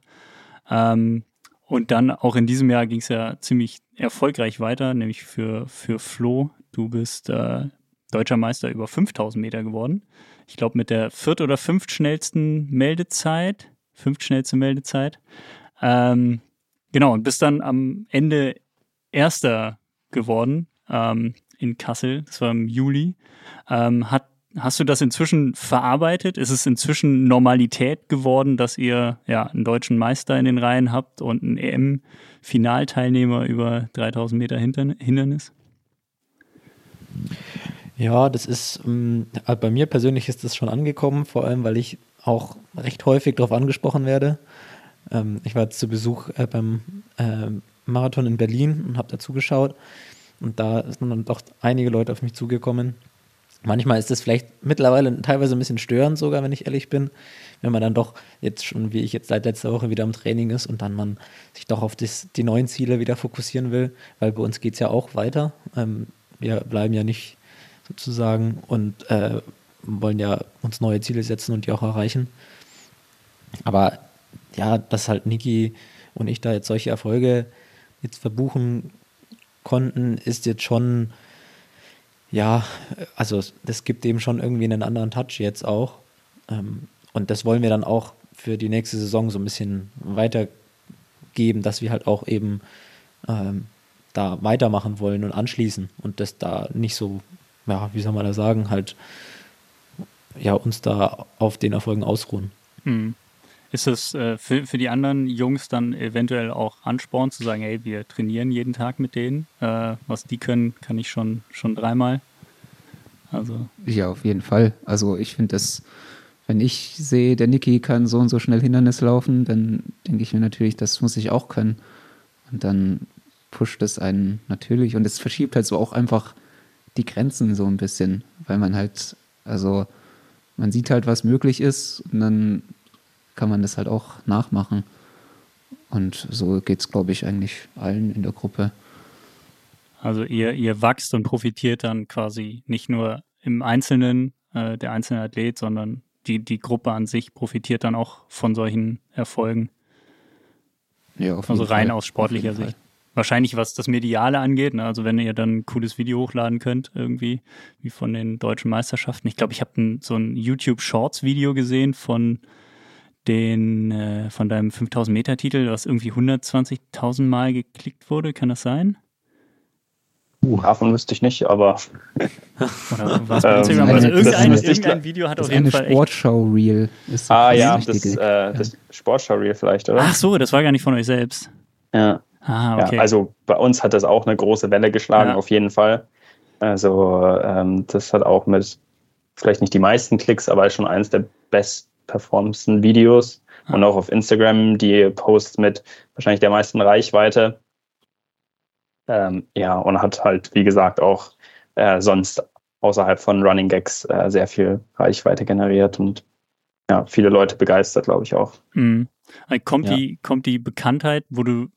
Ähm, und dann auch in diesem Jahr ging es ja ziemlich erfolgreich weiter, nämlich für, für Flo. Du bist äh, deutscher Meister über 5000 Meter geworden. Ich glaube, mit der viert- oder fünftschnellsten Meldezeit. Fünftschnellste Meldezeit. Ähm, genau, und bist dann am Ende Erster geworden ähm, in Kassel. Das war im Juli. Ähm, hat, hast du das inzwischen verarbeitet? Ist es inzwischen Normalität geworden, dass ihr ja einen deutschen Meister in den Reihen habt und einen EM-Finalteilnehmer über 3000 Meter Hindernis? Ja, das ist, ähm, bei mir persönlich ist das schon angekommen, vor allem, weil ich auch recht häufig darauf angesprochen werde. Ähm, ich war zu Besuch äh, beim äh, Marathon in Berlin und habe da zugeschaut. Und da sind dann doch einige Leute auf mich zugekommen. Manchmal ist das vielleicht mittlerweile teilweise ein bisschen störend sogar, wenn ich ehrlich bin, wenn man dann doch jetzt schon, wie ich jetzt seit letzter Woche wieder im Training ist und dann man sich doch auf das, die neuen Ziele wieder fokussieren will, weil bei uns geht es ja auch weiter. Ähm, wir bleiben ja nicht sozusagen und äh, wollen ja uns neue Ziele setzen und die auch erreichen. Aber ja, dass halt Niki und ich da jetzt solche Erfolge jetzt verbuchen konnten, ist jetzt schon, ja, also das gibt dem schon irgendwie einen anderen Touch jetzt auch. Ähm, und das wollen wir dann auch für die nächste Saison so ein bisschen weitergeben, dass wir halt auch eben ähm, da weitermachen wollen und anschließen und das da nicht so, ja, wie soll man da sagen, halt ja, uns da auf den Erfolgen ausruhen. Mhm. Ist es äh, für, für die anderen Jungs dann eventuell auch Ansporn zu sagen, hey, wir trainieren jeden Tag mit denen? Äh, was die können, kann ich schon, schon dreimal. Also. Ja, auf jeden Fall. Also ich finde das, wenn ich sehe, der Niki kann so und so schnell Hindernis laufen, dann denke ich mir natürlich, das muss ich auch können. Und dann pusht es einen natürlich und es verschiebt halt so auch einfach die Grenzen so ein bisschen, weil man halt, also man sieht halt, was möglich ist und dann kann man das halt auch nachmachen. Und so geht es, glaube ich, eigentlich allen in der Gruppe. Also ihr, ihr wachst und profitiert dann quasi nicht nur im Einzelnen, äh, der einzelne Athlet, sondern die, die Gruppe an sich profitiert dann auch von solchen Erfolgen. Ja, auf also rein Fall. aus sportlicher Sicht. Wahrscheinlich, was das Mediale angeht, ne? also wenn ihr dann ein cooles Video hochladen könnt, irgendwie, wie von den deutschen Meisterschaften. Ich glaube, ich habe so ein YouTube Shorts Video gesehen von den äh, von deinem 5000 Meter Titel, was irgendwie 120.000 Mal geklickt wurde, kann das sein? Uh, davon wüsste ich nicht, aber. [laughs] Oder was? Ähm, also irgendein, irgendein Video hat auf jeden Fall. Sportschau-Reel ist. Ah, ja, das, äh, das Sportschau-Reel vielleicht, oder? Ach so, das war gar nicht von euch selbst. Ja. Ah, okay. Ja, also bei uns hat das auch eine große Welle geschlagen, ja. auf jeden Fall. Also, ähm, das hat auch mit, vielleicht nicht die meisten Klicks, aber schon eines der besten performsten Videos ah. und auch auf Instagram die Posts mit wahrscheinlich der meisten Reichweite. Ähm, ja, und hat halt, wie gesagt, auch äh, sonst außerhalb von Running Gags äh, sehr viel Reichweite generiert und ja, viele Leute begeistert, glaube ich auch. Mhm. Äh, kommt, ja. die, kommt die Bekanntheit, wo du,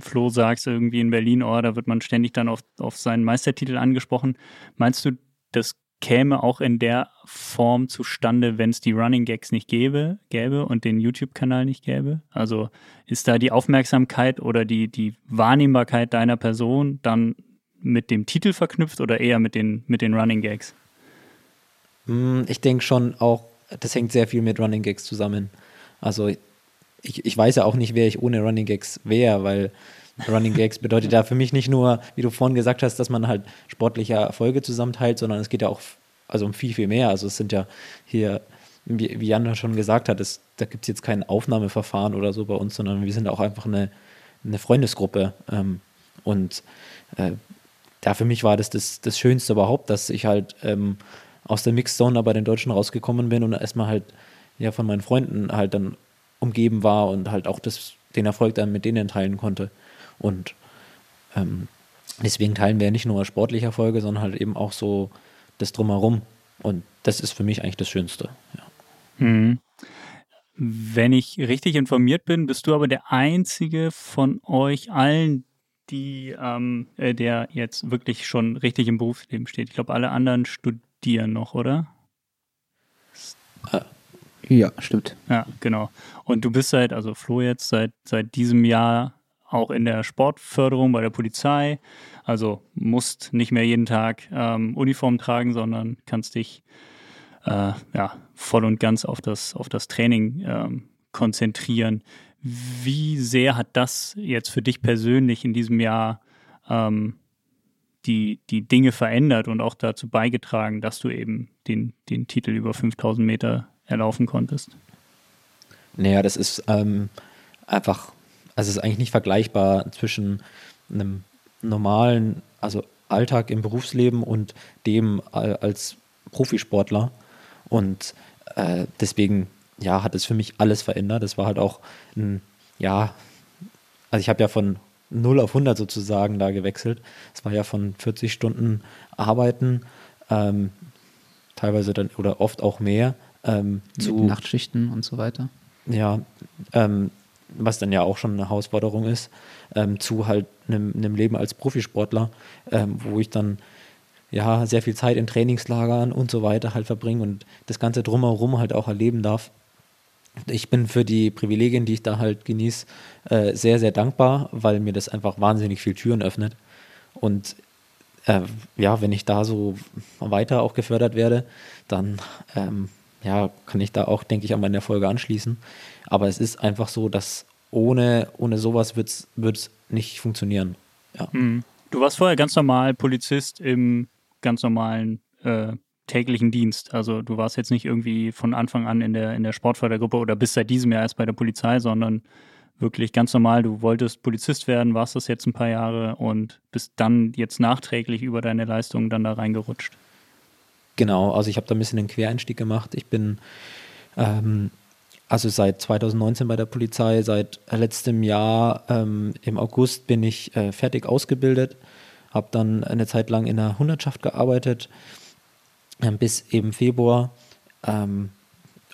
Flo, sagst, irgendwie in Berlin, oh, da wird man ständig dann auf, auf seinen Meistertitel angesprochen. Meinst du, das käme auch in der Form zustande, wenn es die Running Gags nicht gäbe, gäbe und den YouTube-Kanal nicht gäbe? Also ist da die Aufmerksamkeit oder die, die Wahrnehmbarkeit deiner Person dann mit dem Titel verknüpft oder eher mit den, mit den Running Gags? Hm, ich denke schon auch, das hängt sehr viel mit Running Gags zusammen. Also ich, ich weiß ja auch nicht, wer ich ohne Running Gags wäre, weil Running Gags bedeutet ja für mich nicht nur, wie du vorhin gesagt hast, dass man halt sportliche Erfolge zusammenteilt, sondern es geht ja auch also um viel, viel mehr. Also es sind ja hier, wie, Jan schon gesagt hat, es, da gibt es jetzt kein Aufnahmeverfahren oder so bei uns, sondern wir sind auch einfach eine, eine Freundesgruppe. Ähm, und äh, ja, für mich war das, das das Schönste überhaupt, dass ich halt ähm, aus der Mixzone bei den Deutschen rausgekommen bin und erstmal halt ja von meinen Freunden halt dann umgeben war und halt auch das, den Erfolg dann mit denen teilen konnte. Und ähm, deswegen teilen wir ja nicht nur sportliche Erfolge, sondern halt eben auch so das Drumherum. Und das ist für mich eigentlich das Schönste. Ja. Mhm. Wenn ich richtig informiert bin, bist du aber der einzige von euch allen, die, ähm, äh, der jetzt wirklich schon richtig im Berufsleben steht. Ich glaube, alle anderen studieren noch, oder? Äh, ja, stimmt. Ja, genau. Und du bist seit, also Flo jetzt seit, seit diesem Jahr auch in der Sportförderung bei der Polizei. Also musst nicht mehr jeden Tag ähm, Uniform tragen, sondern kannst dich äh, ja, voll und ganz auf das, auf das Training ähm, konzentrieren. Wie sehr hat das jetzt für dich persönlich in diesem Jahr ähm, die, die Dinge verändert und auch dazu beigetragen, dass du eben den, den Titel über 5000 Meter erlaufen konntest? Naja, das ist ähm, einfach, also es ist eigentlich nicht vergleichbar zwischen einem normalen, also Alltag im Berufsleben und dem als Profisportler. Und äh, deswegen, ja, hat es für mich alles verändert. Es war halt auch ein, ja, also ich habe ja von 0 auf 100 sozusagen da gewechselt. Es war ja von 40 Stunden Arbeiten, ähm, teilweise dann oder oft auch mehr, ähm, zu Nachtschichten und so weiter. Ja, ähm, was dann ja auch schon eine Herausforderung ist, ähm, zu halt einem, Leben als Profisportler, ähm, wo ich dann ja sehr viel Zeit in Trainingslagern und so weiter halt verbringe und das Ganze drumherum halt auch erleben darf. Ich bin für die Privilegien, die ich da halt genieße, äh, sehr, sehr dankbar, weil mir das einfach wahnsinnig viel Türen öffnet. Und äh, ja, wenn ich da so weiter auch gefördert werde, dann ähm, ja, kann ich da auch, denke ich, an meine Erfolge anschließen. Aber es ist einfach so, dass ohne, ohne sowas wird es nicht funktionieren. Ja. Mhm. Du warst vorher ganz normal Polizist im ganz normalen äh, täglichen Dienst. Also du warst jetzt nicht irgendwie von Anfang an in der, in der Sportfördergruppe oder bist seit diesem Jahr erst bei der Polizei, sondern wirklich ganz normal, du wolltest Polizist werden, warst das jetzt ein paar Jahre und bist dann jetzt nachträglich über deine Leistungen dann da reingerutscht. Genau, also ich habe da ein bisschen einen Quereinstieg gemacht. Ich bin ähm, also seit 2019 bei der Polizei, seit letztem Jahr ähm, im August bin ich äh, fertig ausgebildet, habe dann eine Zeit lang in der Hundertschaft gearbeitet, äh, bis eben Februar. Ähm,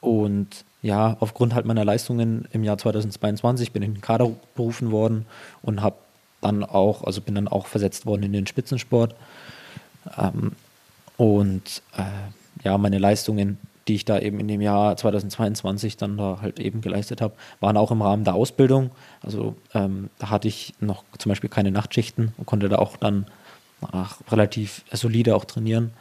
und ja, aufgrund halt meiner Leistungen im Jahr 2022 bin ich in den Kader berufen worden und habe dann auch, also bin dann auch versetzt worden in den Spitzensport. Ähm, und äh, ja, meine Leistungen, die ich da eben in dem Jahr 2022 dann da halt eben geleistet habe, waren auch im Rahmen der Ausbildung. Also ähm, da hatte ich noch zum Beispiel keine Nachtschichten und konnte da auch dann ach, relativ solide auch trainieren,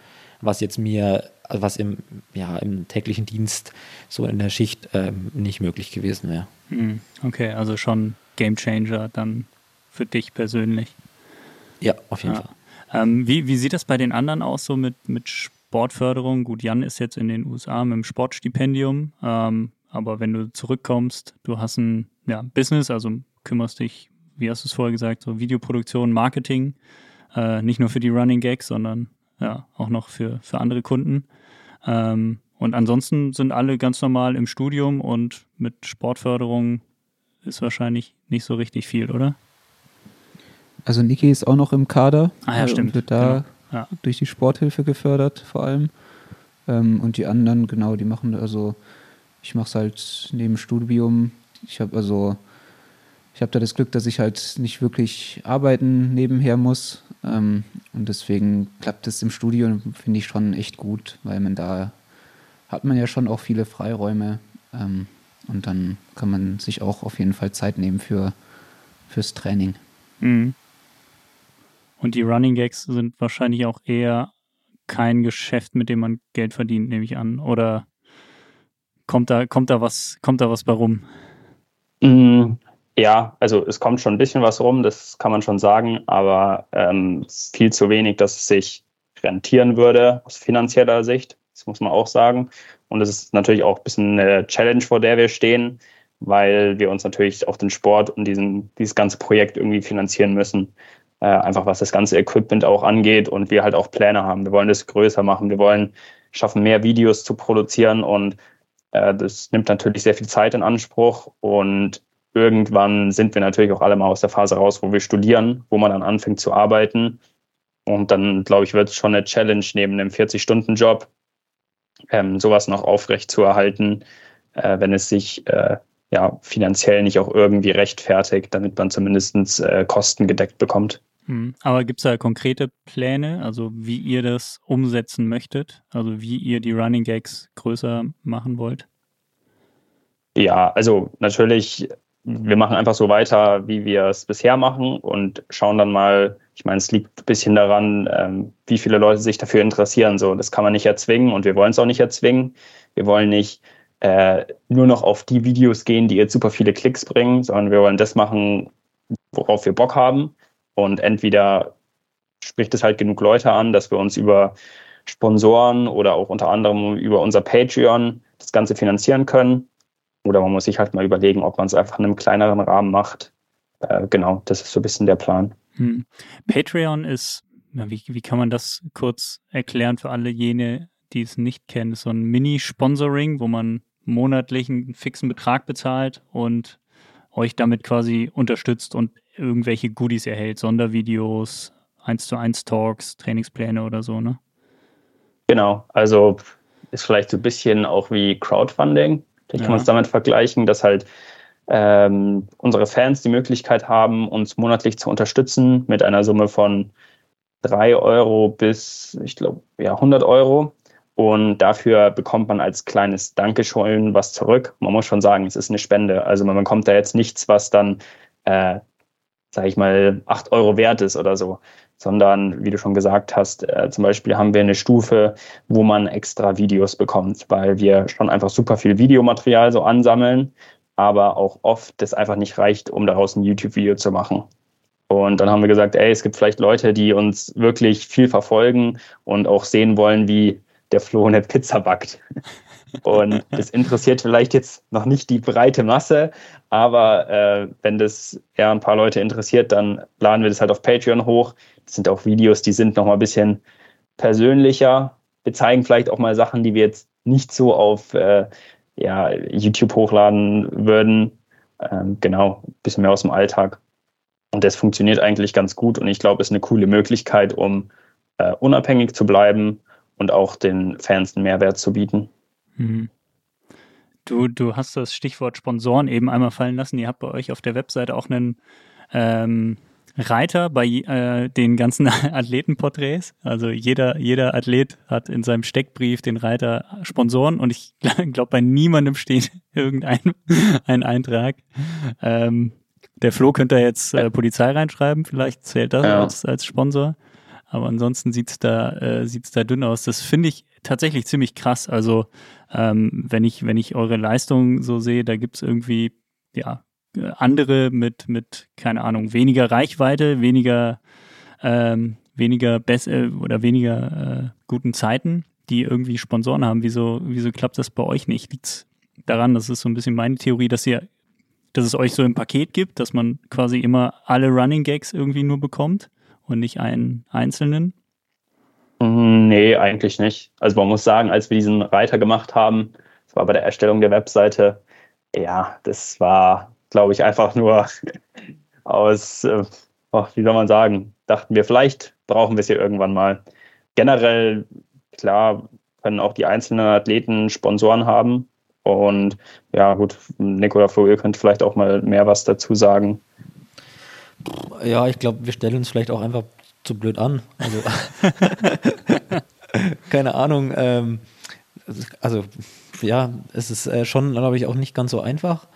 was jetzt mir, was im, ja, im täglichen Dienst so in der Schicht ähm, nicht möglich gewesen wäre. Hm, okay, also schon Game Changer dann für dich persönlich. Ja, auf jeden ja. Fall. Ähm, wie, wie sieht das bei den anderen aus, so mit, mit Sportförderung? Gut, Jan ist jetzt in den USA mit dem Sportstipendium, ähm, aber wenn du zurückkommst, du hast ein ja, Business, also kümmerst dich, wie hast du es vorher gesagt, so Videoproduktion, Marketing, äh, nicht nur für die Running Gags, sondern ja, auch noch für, für andere Kunden. Ähm, und ansonsten sind alle ganz normal im Studium und mit Sportförderung ist wahrscheinlich nicht so richtig viel, oder? Also Niki ist auch noch im Kader. Ah ja, stimmt. Und wird da genau. ja. durch die Sporthilfe gefördert vor allem. Ähm, und die anderen, genau, die machen also, ich mache es halt neben Studium. Ich habe also, ich habe da das Glück, dass ich halt nicht wirklich arbeiten nebenher muss. Ähm, und deswegen klappt es im Studium, finde ich schon echt gut, weil man da hat man ja schon auch viele Freiräume. Ähm, und dann kann man sich auch auf jeden Fall Zeit nehmen für, fürs Training. Mhm. Und die Running Gags sind wahrscheinlich auch eher kein Geschäft, mit dem man Geld verdient, nehme ich an. Oder kommt da, kommt da was, kommt da was bei rum? Mm, ja, also es kommt schon ein bisschen was rum, das kann man schon sagen, aber ähm, viel zu wenig, dass es sich rentieren würde aus finanzieller Sicht. Das muss man auch sagen. Und es ist natürlich auch ein bisschen eine Challenge, vor der wir stehen, weil wir uns natürlich auch den Sport und diesen, dieses ganze Projekt irgendwie finanzieren müssen. Äh, einfach was das ganze Equipment auch angeht und wir halt auch Pläne haben. Wir wollen das größer machen. Wir wollen schaffen, mehr Videos zu produzieren und äh, das nimmt natürlich sehr viel Zeit in Anspruch und irgendwann sind wir natürlich auch alle mal aus der Phase raus, wo wir studieren, wo man dann anfängt zu arbeiten. Und dann, glaube ich, wird es schon eine Challenge neben einem 40-Stunden-Job, ähm, sowas noch aufrecht zu erhalten, äh, wenn es sich äh, ja finanziell nicht auch irgendwie rechtfertigt, damit man zumindest äh, Kosten gedeckt bekommt. Hm. Aber gibt es da konkrete Pläne, also wie ihr das umsetzen möchtet, also wie ihr die Running Gags größer machen wollt? Ja, also natürlich, wir machen einfach so weiter, wie wir es bisher machen und schauen dann mal, ich meine, es liegt ein bisschen daran, ähm, wie viele Leute sich dafür interessieren. So, das kann man nicht erzwingen und wir wollen es auch nicht erzwingen. Wir wollen nicht äh, nur noch auf die Videos gehen, die jetzt super viele Klicks bringen, sondern wir wollen das machen, worauf wir Bock haben. Und entweder spricht es halt genug Leute an, dass wir uns über Sponsoren oder auch unter anderem über unser Patreon das Ganze finanzieren können. Oder man muss sich halt mal überlegen, ob man es einfach in einem kleineren Rahmen macht. Äh, genau, das ist so ein bisschen der Plan. Hm. Patreon ist, wie, wie kann man das kurz erklären für alle jene, die es nicht kennen? Ist so ein Mini-Sponsoring, wo man monatlich einen fixen Betrag bezahlt und euch damit quasi unterstützt und irgendwelche Goodies erhält, Sondervideos, 1 zu 1 Talks, Trainingspläne oder so, ne? Genau, also ist vielleicht so ein bisschen auch wie Crowdfunding. Ich ja. kann man es damit vergleichen, dass halt ähm, unsere Fans die Möglichkeit haben, uns monatlich zu unterstützen mit einer Summe von 3 Euro bis, ich glaube, ja, 100 Euro. Und dafür bekommt man als kleines Dankeschön was zurück. Man muss schon sagen, es ist eine Spende. Also man bekommt da jetzt nichts, was dann, äh, sage ich mal, 8 Euro wert ist oder so. Sondern, wie du schon gesagt hast, äh, zum Beispiel haben wir eine Stufe, wo man extra Videos bekommt, weil wir schon einfach super viel Videomaterial so ansammeln aber auch oft das einfach nicht reicht, um daraus ein YouTube-Video zu machen. Und dann haben wir gesagt, ey, es gibt vielleicht Leute, die uns wirklich viel verfolgen und auch sehen wollen, wie der Flo eine Pizza backt. Und das interessiert vielleicht jetzt noch nicht die breite Masse, aber äh, wenn das eher ein paar Leute interessiert, dann laden wir das halt auf Patreon hoch. Das sind auch Videos, die sind noch mal ein bisschen persönlicher. Wir zeigen vielleicht auch mal Sachen, die wir jetzt nicht so auf äh, ja, YouTube hochladen würden. Ähm, genau, ein bisschen mehr aus dem Alltag. Und das funktioniert eigentlich ganz gut und ich glaube, es ist eine coole Möglichkeit, um äh, unabhängig zu bleiben und auch den Fans einen Mehrwert zu bieten. Mhm. Du, du hast das Stichwort Sponsoren eben einmal fallen lassen. Ihr habt bei euch auf der Webseite auch einen ähm, Reiter bei äh, den ganzen [laughs] Athletenporträts. Also jeder, jeder Athlet hat in seinem Steckbrief den Reiter Sponsoren und ich [laughs] glaube, bei niemandem steht [laughs] irgendein ein Eintrag. Ähm, der Flo könnte da jetzt äh, Polizei reinschreiben, vielleicht zählt das ja. als, als Sponsor. Aber ansonsten sieht's da, äh, da dünn aus. Das finde ich tatsächlich ziemlich krass. Also ähm, wenn ich, wenn ich eure Leistung so sehe, da gibt's irgendwie, ja, andere mit, mit, keine Ahnung, weniger Reichweite, weniger, ähm, weniger besser oder weniger äh, guten Zeiten, die irgendwie Sponsoren haben. Wieso, wieso klappt das bei euch nicht? Liegt daran, das ist so ein bisschen meine Theorie, dass ihr, dass es euch so ein Paket gibt, dass man quasi immer alle Running Gags irgendwie nur bekommt und nicht einen einzelnen? Mm, nee, eigentlich nicht. Also man muss sagen, als wir diesen Reiter gemacht haben, das war bei der Erstellung der Webseite, ja, das war glaube ich, einfach nur [laughs] aus, äh, oh, wie soll man sagen, dachten wir, vielleicht brauchen wir es hier irgendwann mal. Generell, klar, können auch die einzelnen Athleten Sponsoren haben. Und ja, gut, Nick oder Flo, ihr könnt vielleicht auch mal mehr was dazu sagen. Ja, ich glaube, wir stellen uns vielleicht auch einfach zu blöd an. Also, [laughs] [laughs] keine Ahnung. Ähm, also, ja, es ist äh, schon, glaube ich, auch nicht ganz so einfach.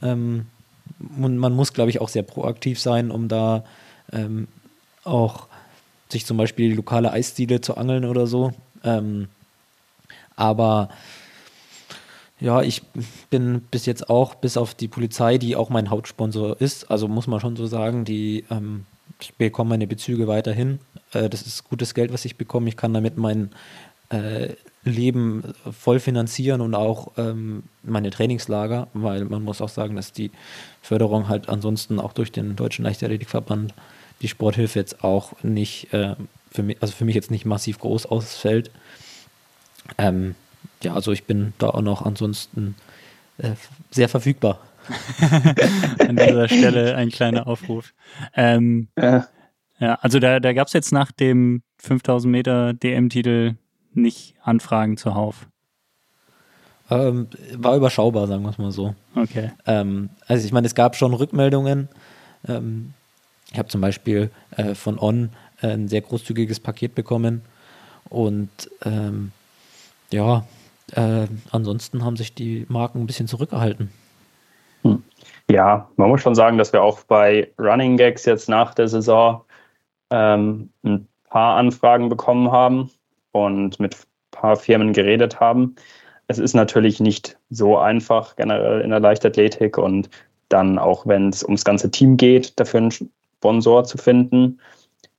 Ähm, und man muss, glaube ich, auch sehr proaktiv sein, um da ähm, auch sich zum Beispiel lokale Eisdiele zu angeln oder so. Ähm, aber ja, ich bin bis jetzt auch, bis auf die Polizei, die auch mein Hauptsponsor ist, also muss man schon so sagen, die, ähm, ich bekomme meine Bezüge weiterhin. Äh, das ist gutes Geld, was ich bekomme. Ich kann damit mein äh, Leben voll finanzieren und auch ähm, meine Trainingslager, weil man muss auch sagen, dass die Förderung halt ansonsten auch durch den Deutschen Leichtathletikverband die Sporthilfe jetzt auch nicht, äh, für mich, also für mich jetzt nicht massiv groß ausfällt. Ähm, ja, also ich bin da auch noch ansonsten äh, sehr verfügbar. [laughs] An dieser Stelle ein kleiner Aufruf. Ähm, ja. ja. also da, da gab es jetzt nach dem 5000 Meter DM-Titel nicht Anfragen zuhauf. Ähm, war überschaubar, sagen wir es mal so. Okay. Ähm, also ich meine, es gab schon Rückmeldungen. Ähm, ich habe zum Beispiel äh, von On äh, ein sehr großzügiges Paket bekommen und ähm, ja, äh, ansonsten haben sich die Marken ein bisschen zurückgehalten. Hm. Ja, man muss schon sagen, dass wir auch bei Running Gags jetzt nach der Saison ähm, ein paar Anfragen bekommen haben und mit ein paar Firmen geredet haben. Es ist natürlich nicht so einfach generell in der Leichtathletik und dann auch, wenn es ums ganze Team geht, dafür einen Sponsor zu finden.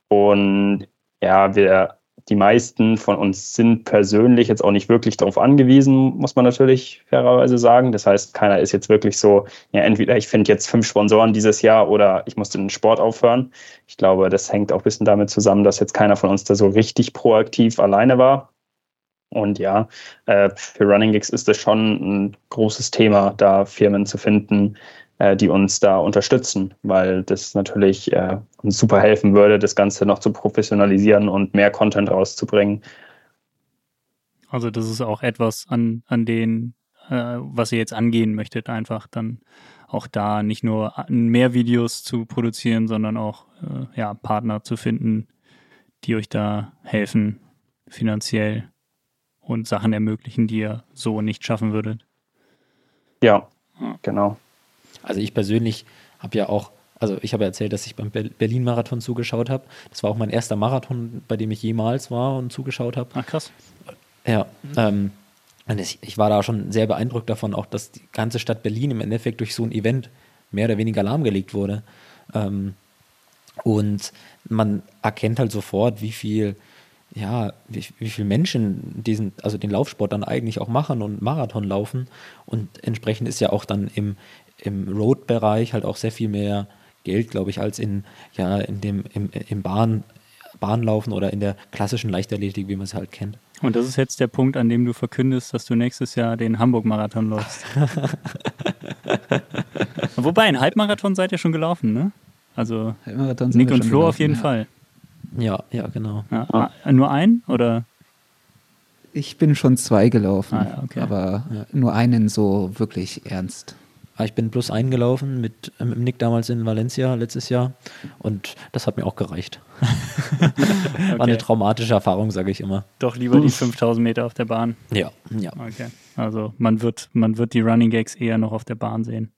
Und ja, wir die meisten von uns sind persönlich jetzt auch nicht wirklich darauf angewiesen, muss man natürlich fairerweise sagen. Das heißt, keiner ist jetzt wirklich so, ja, entweder ich finde jetzt fünf Sponsoren dieses Jahr oder ich muss den Sport aufhören. Ich glaube, das hängt auch ein bisschen damit zusammen, dass jetzt keiner von uns da so richtig proaktiv alleine war. Und ja, äh, für Running Gigs ist das schon ein großes Thema, da Firmen zu finden, äh, die uns da unterstützen, weil das natürlich äh, uns super helfen würde, das Ganze noch zu professionalisieren und mehr Content rauszubringen. Also das ist auch etwas, an, an den, äh, was ihr jetzt angehen möchtet, einfach dann auch da nicht nur mehr Videos zu produzieren, sondern auch äh, ja, Partner zu finden, die euch da helfen, finanziell und Sachen ermöglichen, die ihr so nicht schaffen würdet. Ja, genau. Also ich persönlich habe ja auch, also ich habe erzählt, dass ich beim Berlin-Marathon zugeschaut habe. Das war auch mein erster Marathon, bei dem ich jemals war und zugeschaut habe. Ach krass. Ja, ähm, und ich, ich war da schon sehr beeindruckt davon, auch dass die ganze Stadt Berlin im Endeffekt durch so ein Event mehr oder weniger lahmgelegt wurde. Ähm, und man erkennt halt sofort, wie viel, ja, wie, wie viele Menschen diesen, also den Laufsport dann eigentlich auch machen und Marathon laufen. Und entsprechend ist ja auch dann im, im Road-Bereich halt auch sehr viel mehr Geld, glaube ich, als in, ja, in dem, im, im Bahn, Bahnlaufen oder in der klassischen Leichtathletik, wie man es halt kennt. Und das ist jetzt der Punkt, an dem du verkündest, dass du nächstes Jahr den Hamburg-Marathon läufst. [laughs] Wobei, ein Halbmarathon seid ihr schon gelaufen, ne? Also Nick und Flo auf jeden ja. Fall. Ja, ja, genau. Ja, ah. Nur ein oder? Ich bin schon zwei gelaufen, ah, ja, okay. aber nur einen so wirklich ernst. Ah, ich bin plus eingelaufen mit, äh, mit Nick damals in Valencia letztes Jahr und das hat mir auch gereicht. okay. [laughs] War eine traumatische Erfahrung, sage ich immer. Doch lieber die 5000 Meter auf der Bahn. Ja, ja. Okay. Also man wird, man wird die Running Gags eher noch auf der Bahn sehen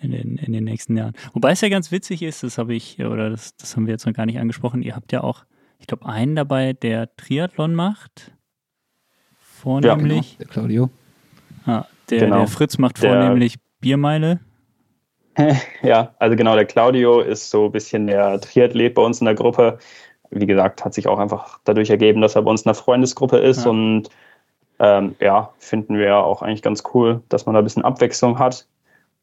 in den, in den nächsten Jahren. Wobei es ja ganz witzig ist, das habe ich, oder das, das haben wir jetzt noch gar nicht angesprochen, ihr habt ja auch, ich glaube, einen dabei, der Triathlon macht. Vornehmlich. Ja, genau. Der Claudio. Ah, der, genau. der Fritz macht der, vornehmlich Biermeile? [laughs] Ja, also genau, der Claudio ist so ein bisschen der Triathlet bei uns in der Gruppe. Wie gesagt, hat sich auch einfach dadurch ergeben, dass er bei uns in der Freundesgruppe ist. Ja. Und ähm, ja, finden wir auch eigentlich ganz cool, dass man da ein bisschen Abwechslung hat.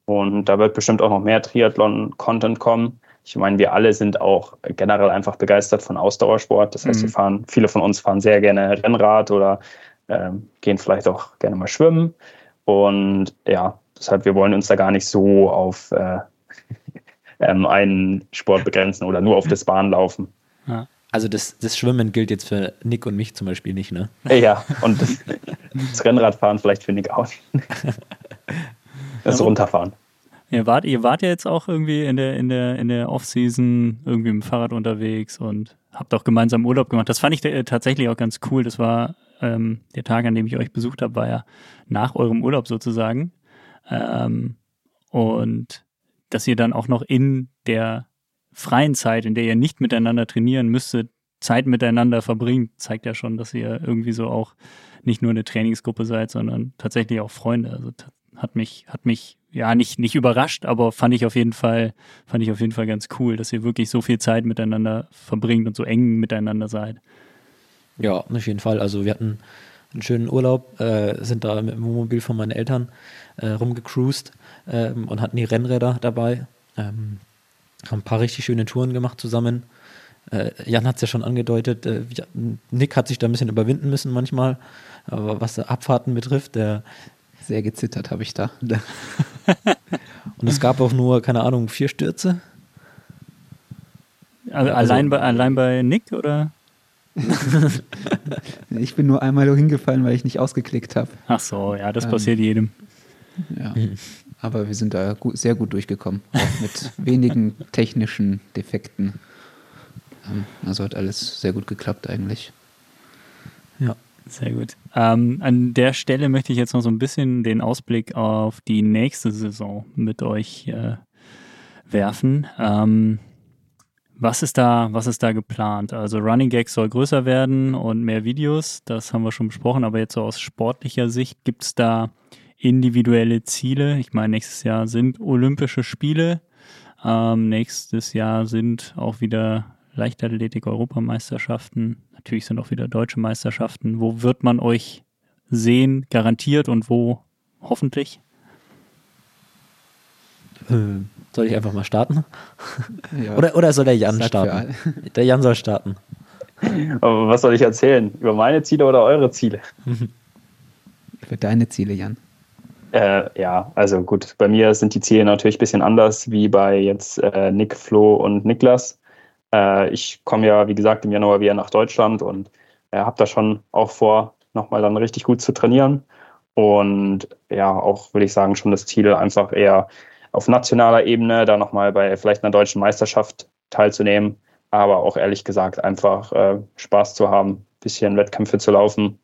Und da wird bestimmt auch noch mehr Triathlon-Content kommen. Ich meine, wir alle sind auch generell einfach begeistert von Ausdauersport. Das heißt, mhm. wir fahren, viele von uns fahren sehr gerne Rennrad oder ähm, gehen vielleicht auch gerne mal schwimmen. Und ja, Deshalb, wir wollen uns da gar nicht so auf äh, [laughs] ähm, einen Sport begrenzen oder nur auf das Bahnlaufen. Ja. Also das, das Schwimmen gilt jetzt für Nick und mich zum Beispiel nicht, ne? Ja, und das, das Rennradfahren vielleicht für Nick auch. [laughs] Das Runterfahren. Ihr wart, ihr wart ja jetzt auch irgendwie in der, in der, in der Off-Season irgendwie mit dem Fahrrad unterwegs und habt auch gemeinsam Urlaub gemacht. Das fand ich äh, tatsächlich auch ganz cool. Das war ähm, der Tag, an dem ich euch besucht habe, war ja nach eurem Urlaub sozusagen. Ähm, und dass ihr dann auch noch in der freien Zeit, in der ihr nicht miteinander trainieren müsstet, Zeit miteinander verbringt, zeigt ja schon, dass ihr irgendwie so auch nicht nur eine Trainingsgruppe seid, sondern tatsächlich auch Freunde. Also hat mich, hat mich ja nicht, nicht überrascht, aber fand ich auf jeden Fall, fand ich auf jeden Fall ganz cool, dass ihr wirklich so viel Zeit miteinander verbringt und so eng miteinander seid. Ja, auf jeden Fall. Also wir hatten einen schönen Urlaub, äh, sind da mit dem Wohnmobil von meinen Eltern äh, rumgecruised ähm, und hatten die Rennräder dabei. Ähm, haben ein paar richtig schöne Touren gemacht zusammen. Äh, Jan hat es ja schon angedeutet, äh, Nick hat sich da ein bisschen überwinden müssen manchmal, aber was Abfahrten betrifft, der sehr gezittert habe ich da. [laughs] Und es gab auch nur, keine Ahnung, vier Stürze. Also, allein, bei, allein bei Nick oder? [laughs] ich bin nur einmal hingefallen, weil ich nicht ausgeklickt habe. Ach so, ja, das ähm, passiert jedem. Ja. Aber wir sind da gut, sehr gut durchgekommen, auch mit [laughs] wenigen technischen Defekten. Ähm, also hat alles sehr gut geklappt eigentlich. Ja. Sehr gut. Ähm, an der Stelle möchte ich jetzt noch so ein bisschen den Ausblick auf die nächste Saison mit euch äh, werfen. Ähm, was ist da, was ist da geplant? Also Running Gags soll größer werden und mehr Videos, das haben wir schon besprochen, aber jetzt so aus sportlicher Sicht gibt es da individuelle Ziele. Ich meine, nächstes Jahr sind Olympische Spiele. Ähm, nächstes Jahr sind auch wieder Leichtathletik-Europameisterschaften. Natürlich sind auch wieder deutsche Meisterschaften. Wo wird man euch sehen, garantiert und wo hoffentlich? Äh, soll ich einfach mal starten? [laughs] Ja. Oder, oder soll der Jan starten? [laughs] Der Jan soll starten. Aber was soll ich erzählen? Über meine Ziele oder eure Ziele? Über deine Ziele, Jan. Äh, ja, also gut, bei mir sind die Ziele natürlich ein bisschen anders wie bei jetzt äh, Nick, Flo und Niklas. Äh, ich komme ja, wie gesagt, im Januar wieder nach Deutschland und äh, habe da schon auch vor, nochmal dann richtig gut zu trainieren. Und ja, auch würde ich sagen, schon das Ziel, einfach eher auf nationaler Ebene da nochmal bei vielleicht einer deutschen Meisterschaft teilzunehmen. Aber auch ehrlich gesagt einfach äh, Spaß zu haben, bisschen Wettkämpfe zu laufen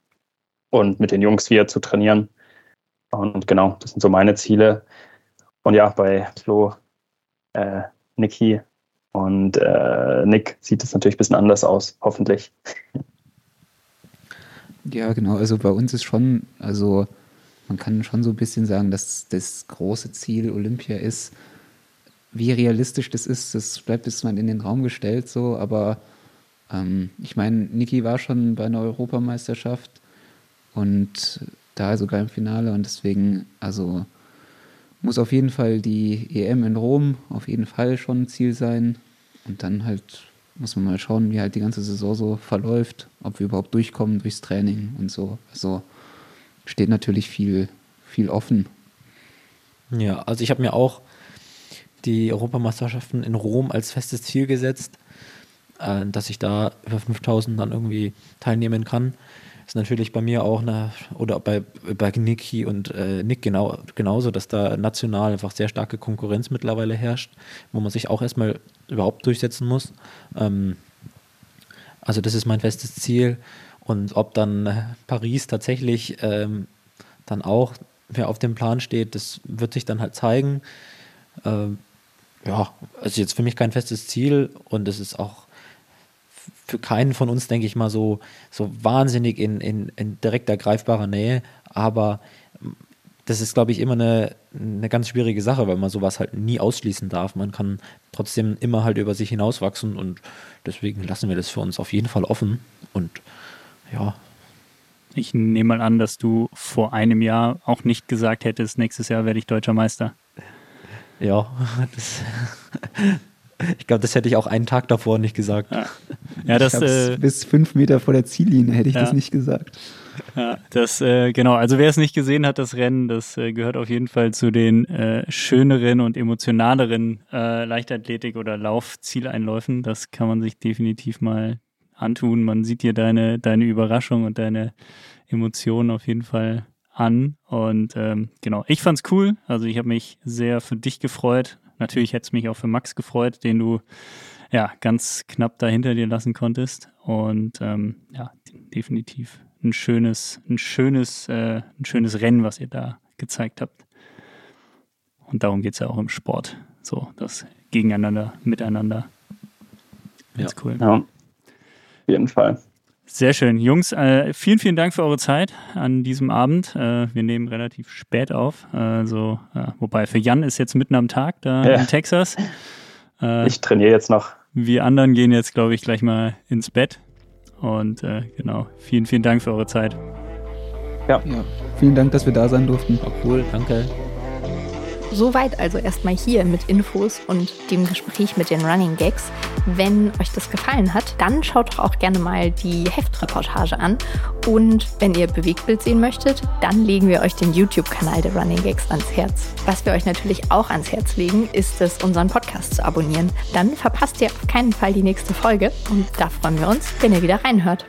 und mit den Jungs wieder zu trainieren. Und genau, das sind so meine Ziele. Und ja, bei Flo, äh, Niki und äh, Nick sieht es natürlich ein bisschen anders aus, hoffentlich. Ja, genau. Also bei uns ist schon, also man kann schon so ein bisschen sagen, dass das große Ziel Olympia ist. Wie realistisch das ist, das bleibt jetzt mal in den Raum gestellt so, aber ähm, ich meine, Niki war schon bei einer Europameisterschaft und da sogar im Finale und deswegen, also muss auf jeden Fall die EM in Rom auf jeden Fall schon ein Ziel sein. Und dann halt muss man mal schauen, wie halt die ganze Saison so verläuft, ob wir überhaupt durchkommen durchs Training und so. Also steht natürlich viel, viel offen. Ja, also ich habe mir auch die Europameisterschaften in Rom als festes Ziel gesetzt, äh, dass ich da über 5000 dann irgendwie teilnehmen kann ist natürlich bei mir auch eine, oder bei, bei Niki und äh, Nick genau, genauso, dass da national einfach sehr starke Konkurrenz mittlerweile herrscht, wo man sich auch erstmal überhaupt durchsetzen muss. Ähm, also das ist mein festes Ziel. Und ob dann Paris tatsächlich ähm, dann auch mehr auf dem Plan steht, das wird sich dann halt zeigen. Ähm, ja, also jetzt für mich kein festes Ziel und es ist auch für keinen von uns, denke ich mal, so, so wahnsinnig in, in, in direkter greifbarer Nähe. Aber das ist, glaube ich, immer eine, eine ganz schwierige Sache, weil man sowas halt nie ausschließen darf. Man kann trotzdem immer halt über sich hinauswachsen und deswegen lassen wir das für uns auf jeden Fall offen. Und ja. Ich nehme mal an, dass du vor einem Jahr auch nicht gesagt hättest, nächstes Jahr werde ich deutscher Meister. Ja, [laughs] das, ich glaube, das hätte ich auch einen Tag davor nicht gesagt. Ja, ja das äh, bis fünf Meter vor der Ziellinie hätte ich ja. das nicht gesagt. Ja, das äh, genau. Also wer es nicht gesehen hat, das Rennen, das äh, gehört auf jeden Fall zu den äh, schöneren und emotionaleren äh, Leichtathletik- oder Laufzieleinläufen. Das kann man sich definitiv mal antun. Man sieht dir deine, deine Überraschung und deine Emotionen auf jeden Fall an. Und ähm, genau, ich fand's cool. Also ich habe mich sehr für dich gefreut. Natürlich hätte es mich auch für Max gefreut, den du ja ganz knapp da hinter dir lassen konntest. Und ähm, ja, definitiv ein schönes, ein schönes, äh, ein schönes Rennen, was ihr da gezeigt habt. Und darum geht es ja auch im Sport. So, das Gegeneinander, Miteinander. Ganz ja. cool. Ja, auf jeden Fall. Sehr schön. Jungs, äh, vielen, vielen Dank für eure Zeit an diesem Abend. Äh, wir nehmen relativ spät auf. Also, wobei für Jan ist jetzt mitten am Tag da ja. in Texas. Äh, ich trainiere jetzt noch. Wir anderen gehen jetzt, glaube ich, gleich mal ins Bett. Und äh, genau, vielen, vielen Dank für eure Zeit. Ja. ja. Vielen Dank, dass wir da sein durften. Cool, danke. Soweit also erstmal hier mit Infos und dem Gespräch mit den Running Gags. Wenn euch das gefallen hat, dann schaut doch auch gerne mal die Heftreportage an. Und wenn ihr Bewegtbild sehen möchtet, dann legen wir euch den YouTube-Kanal der Running Gags ans Herz. Was wir euch natürlich auch ans Herz legen, ist es, unseren Podcast zu abonnieren. Dann verpasst ihr auf keinen Fall die nächste Folge und da freuen wir uns, wenn ihr wieder reinhört.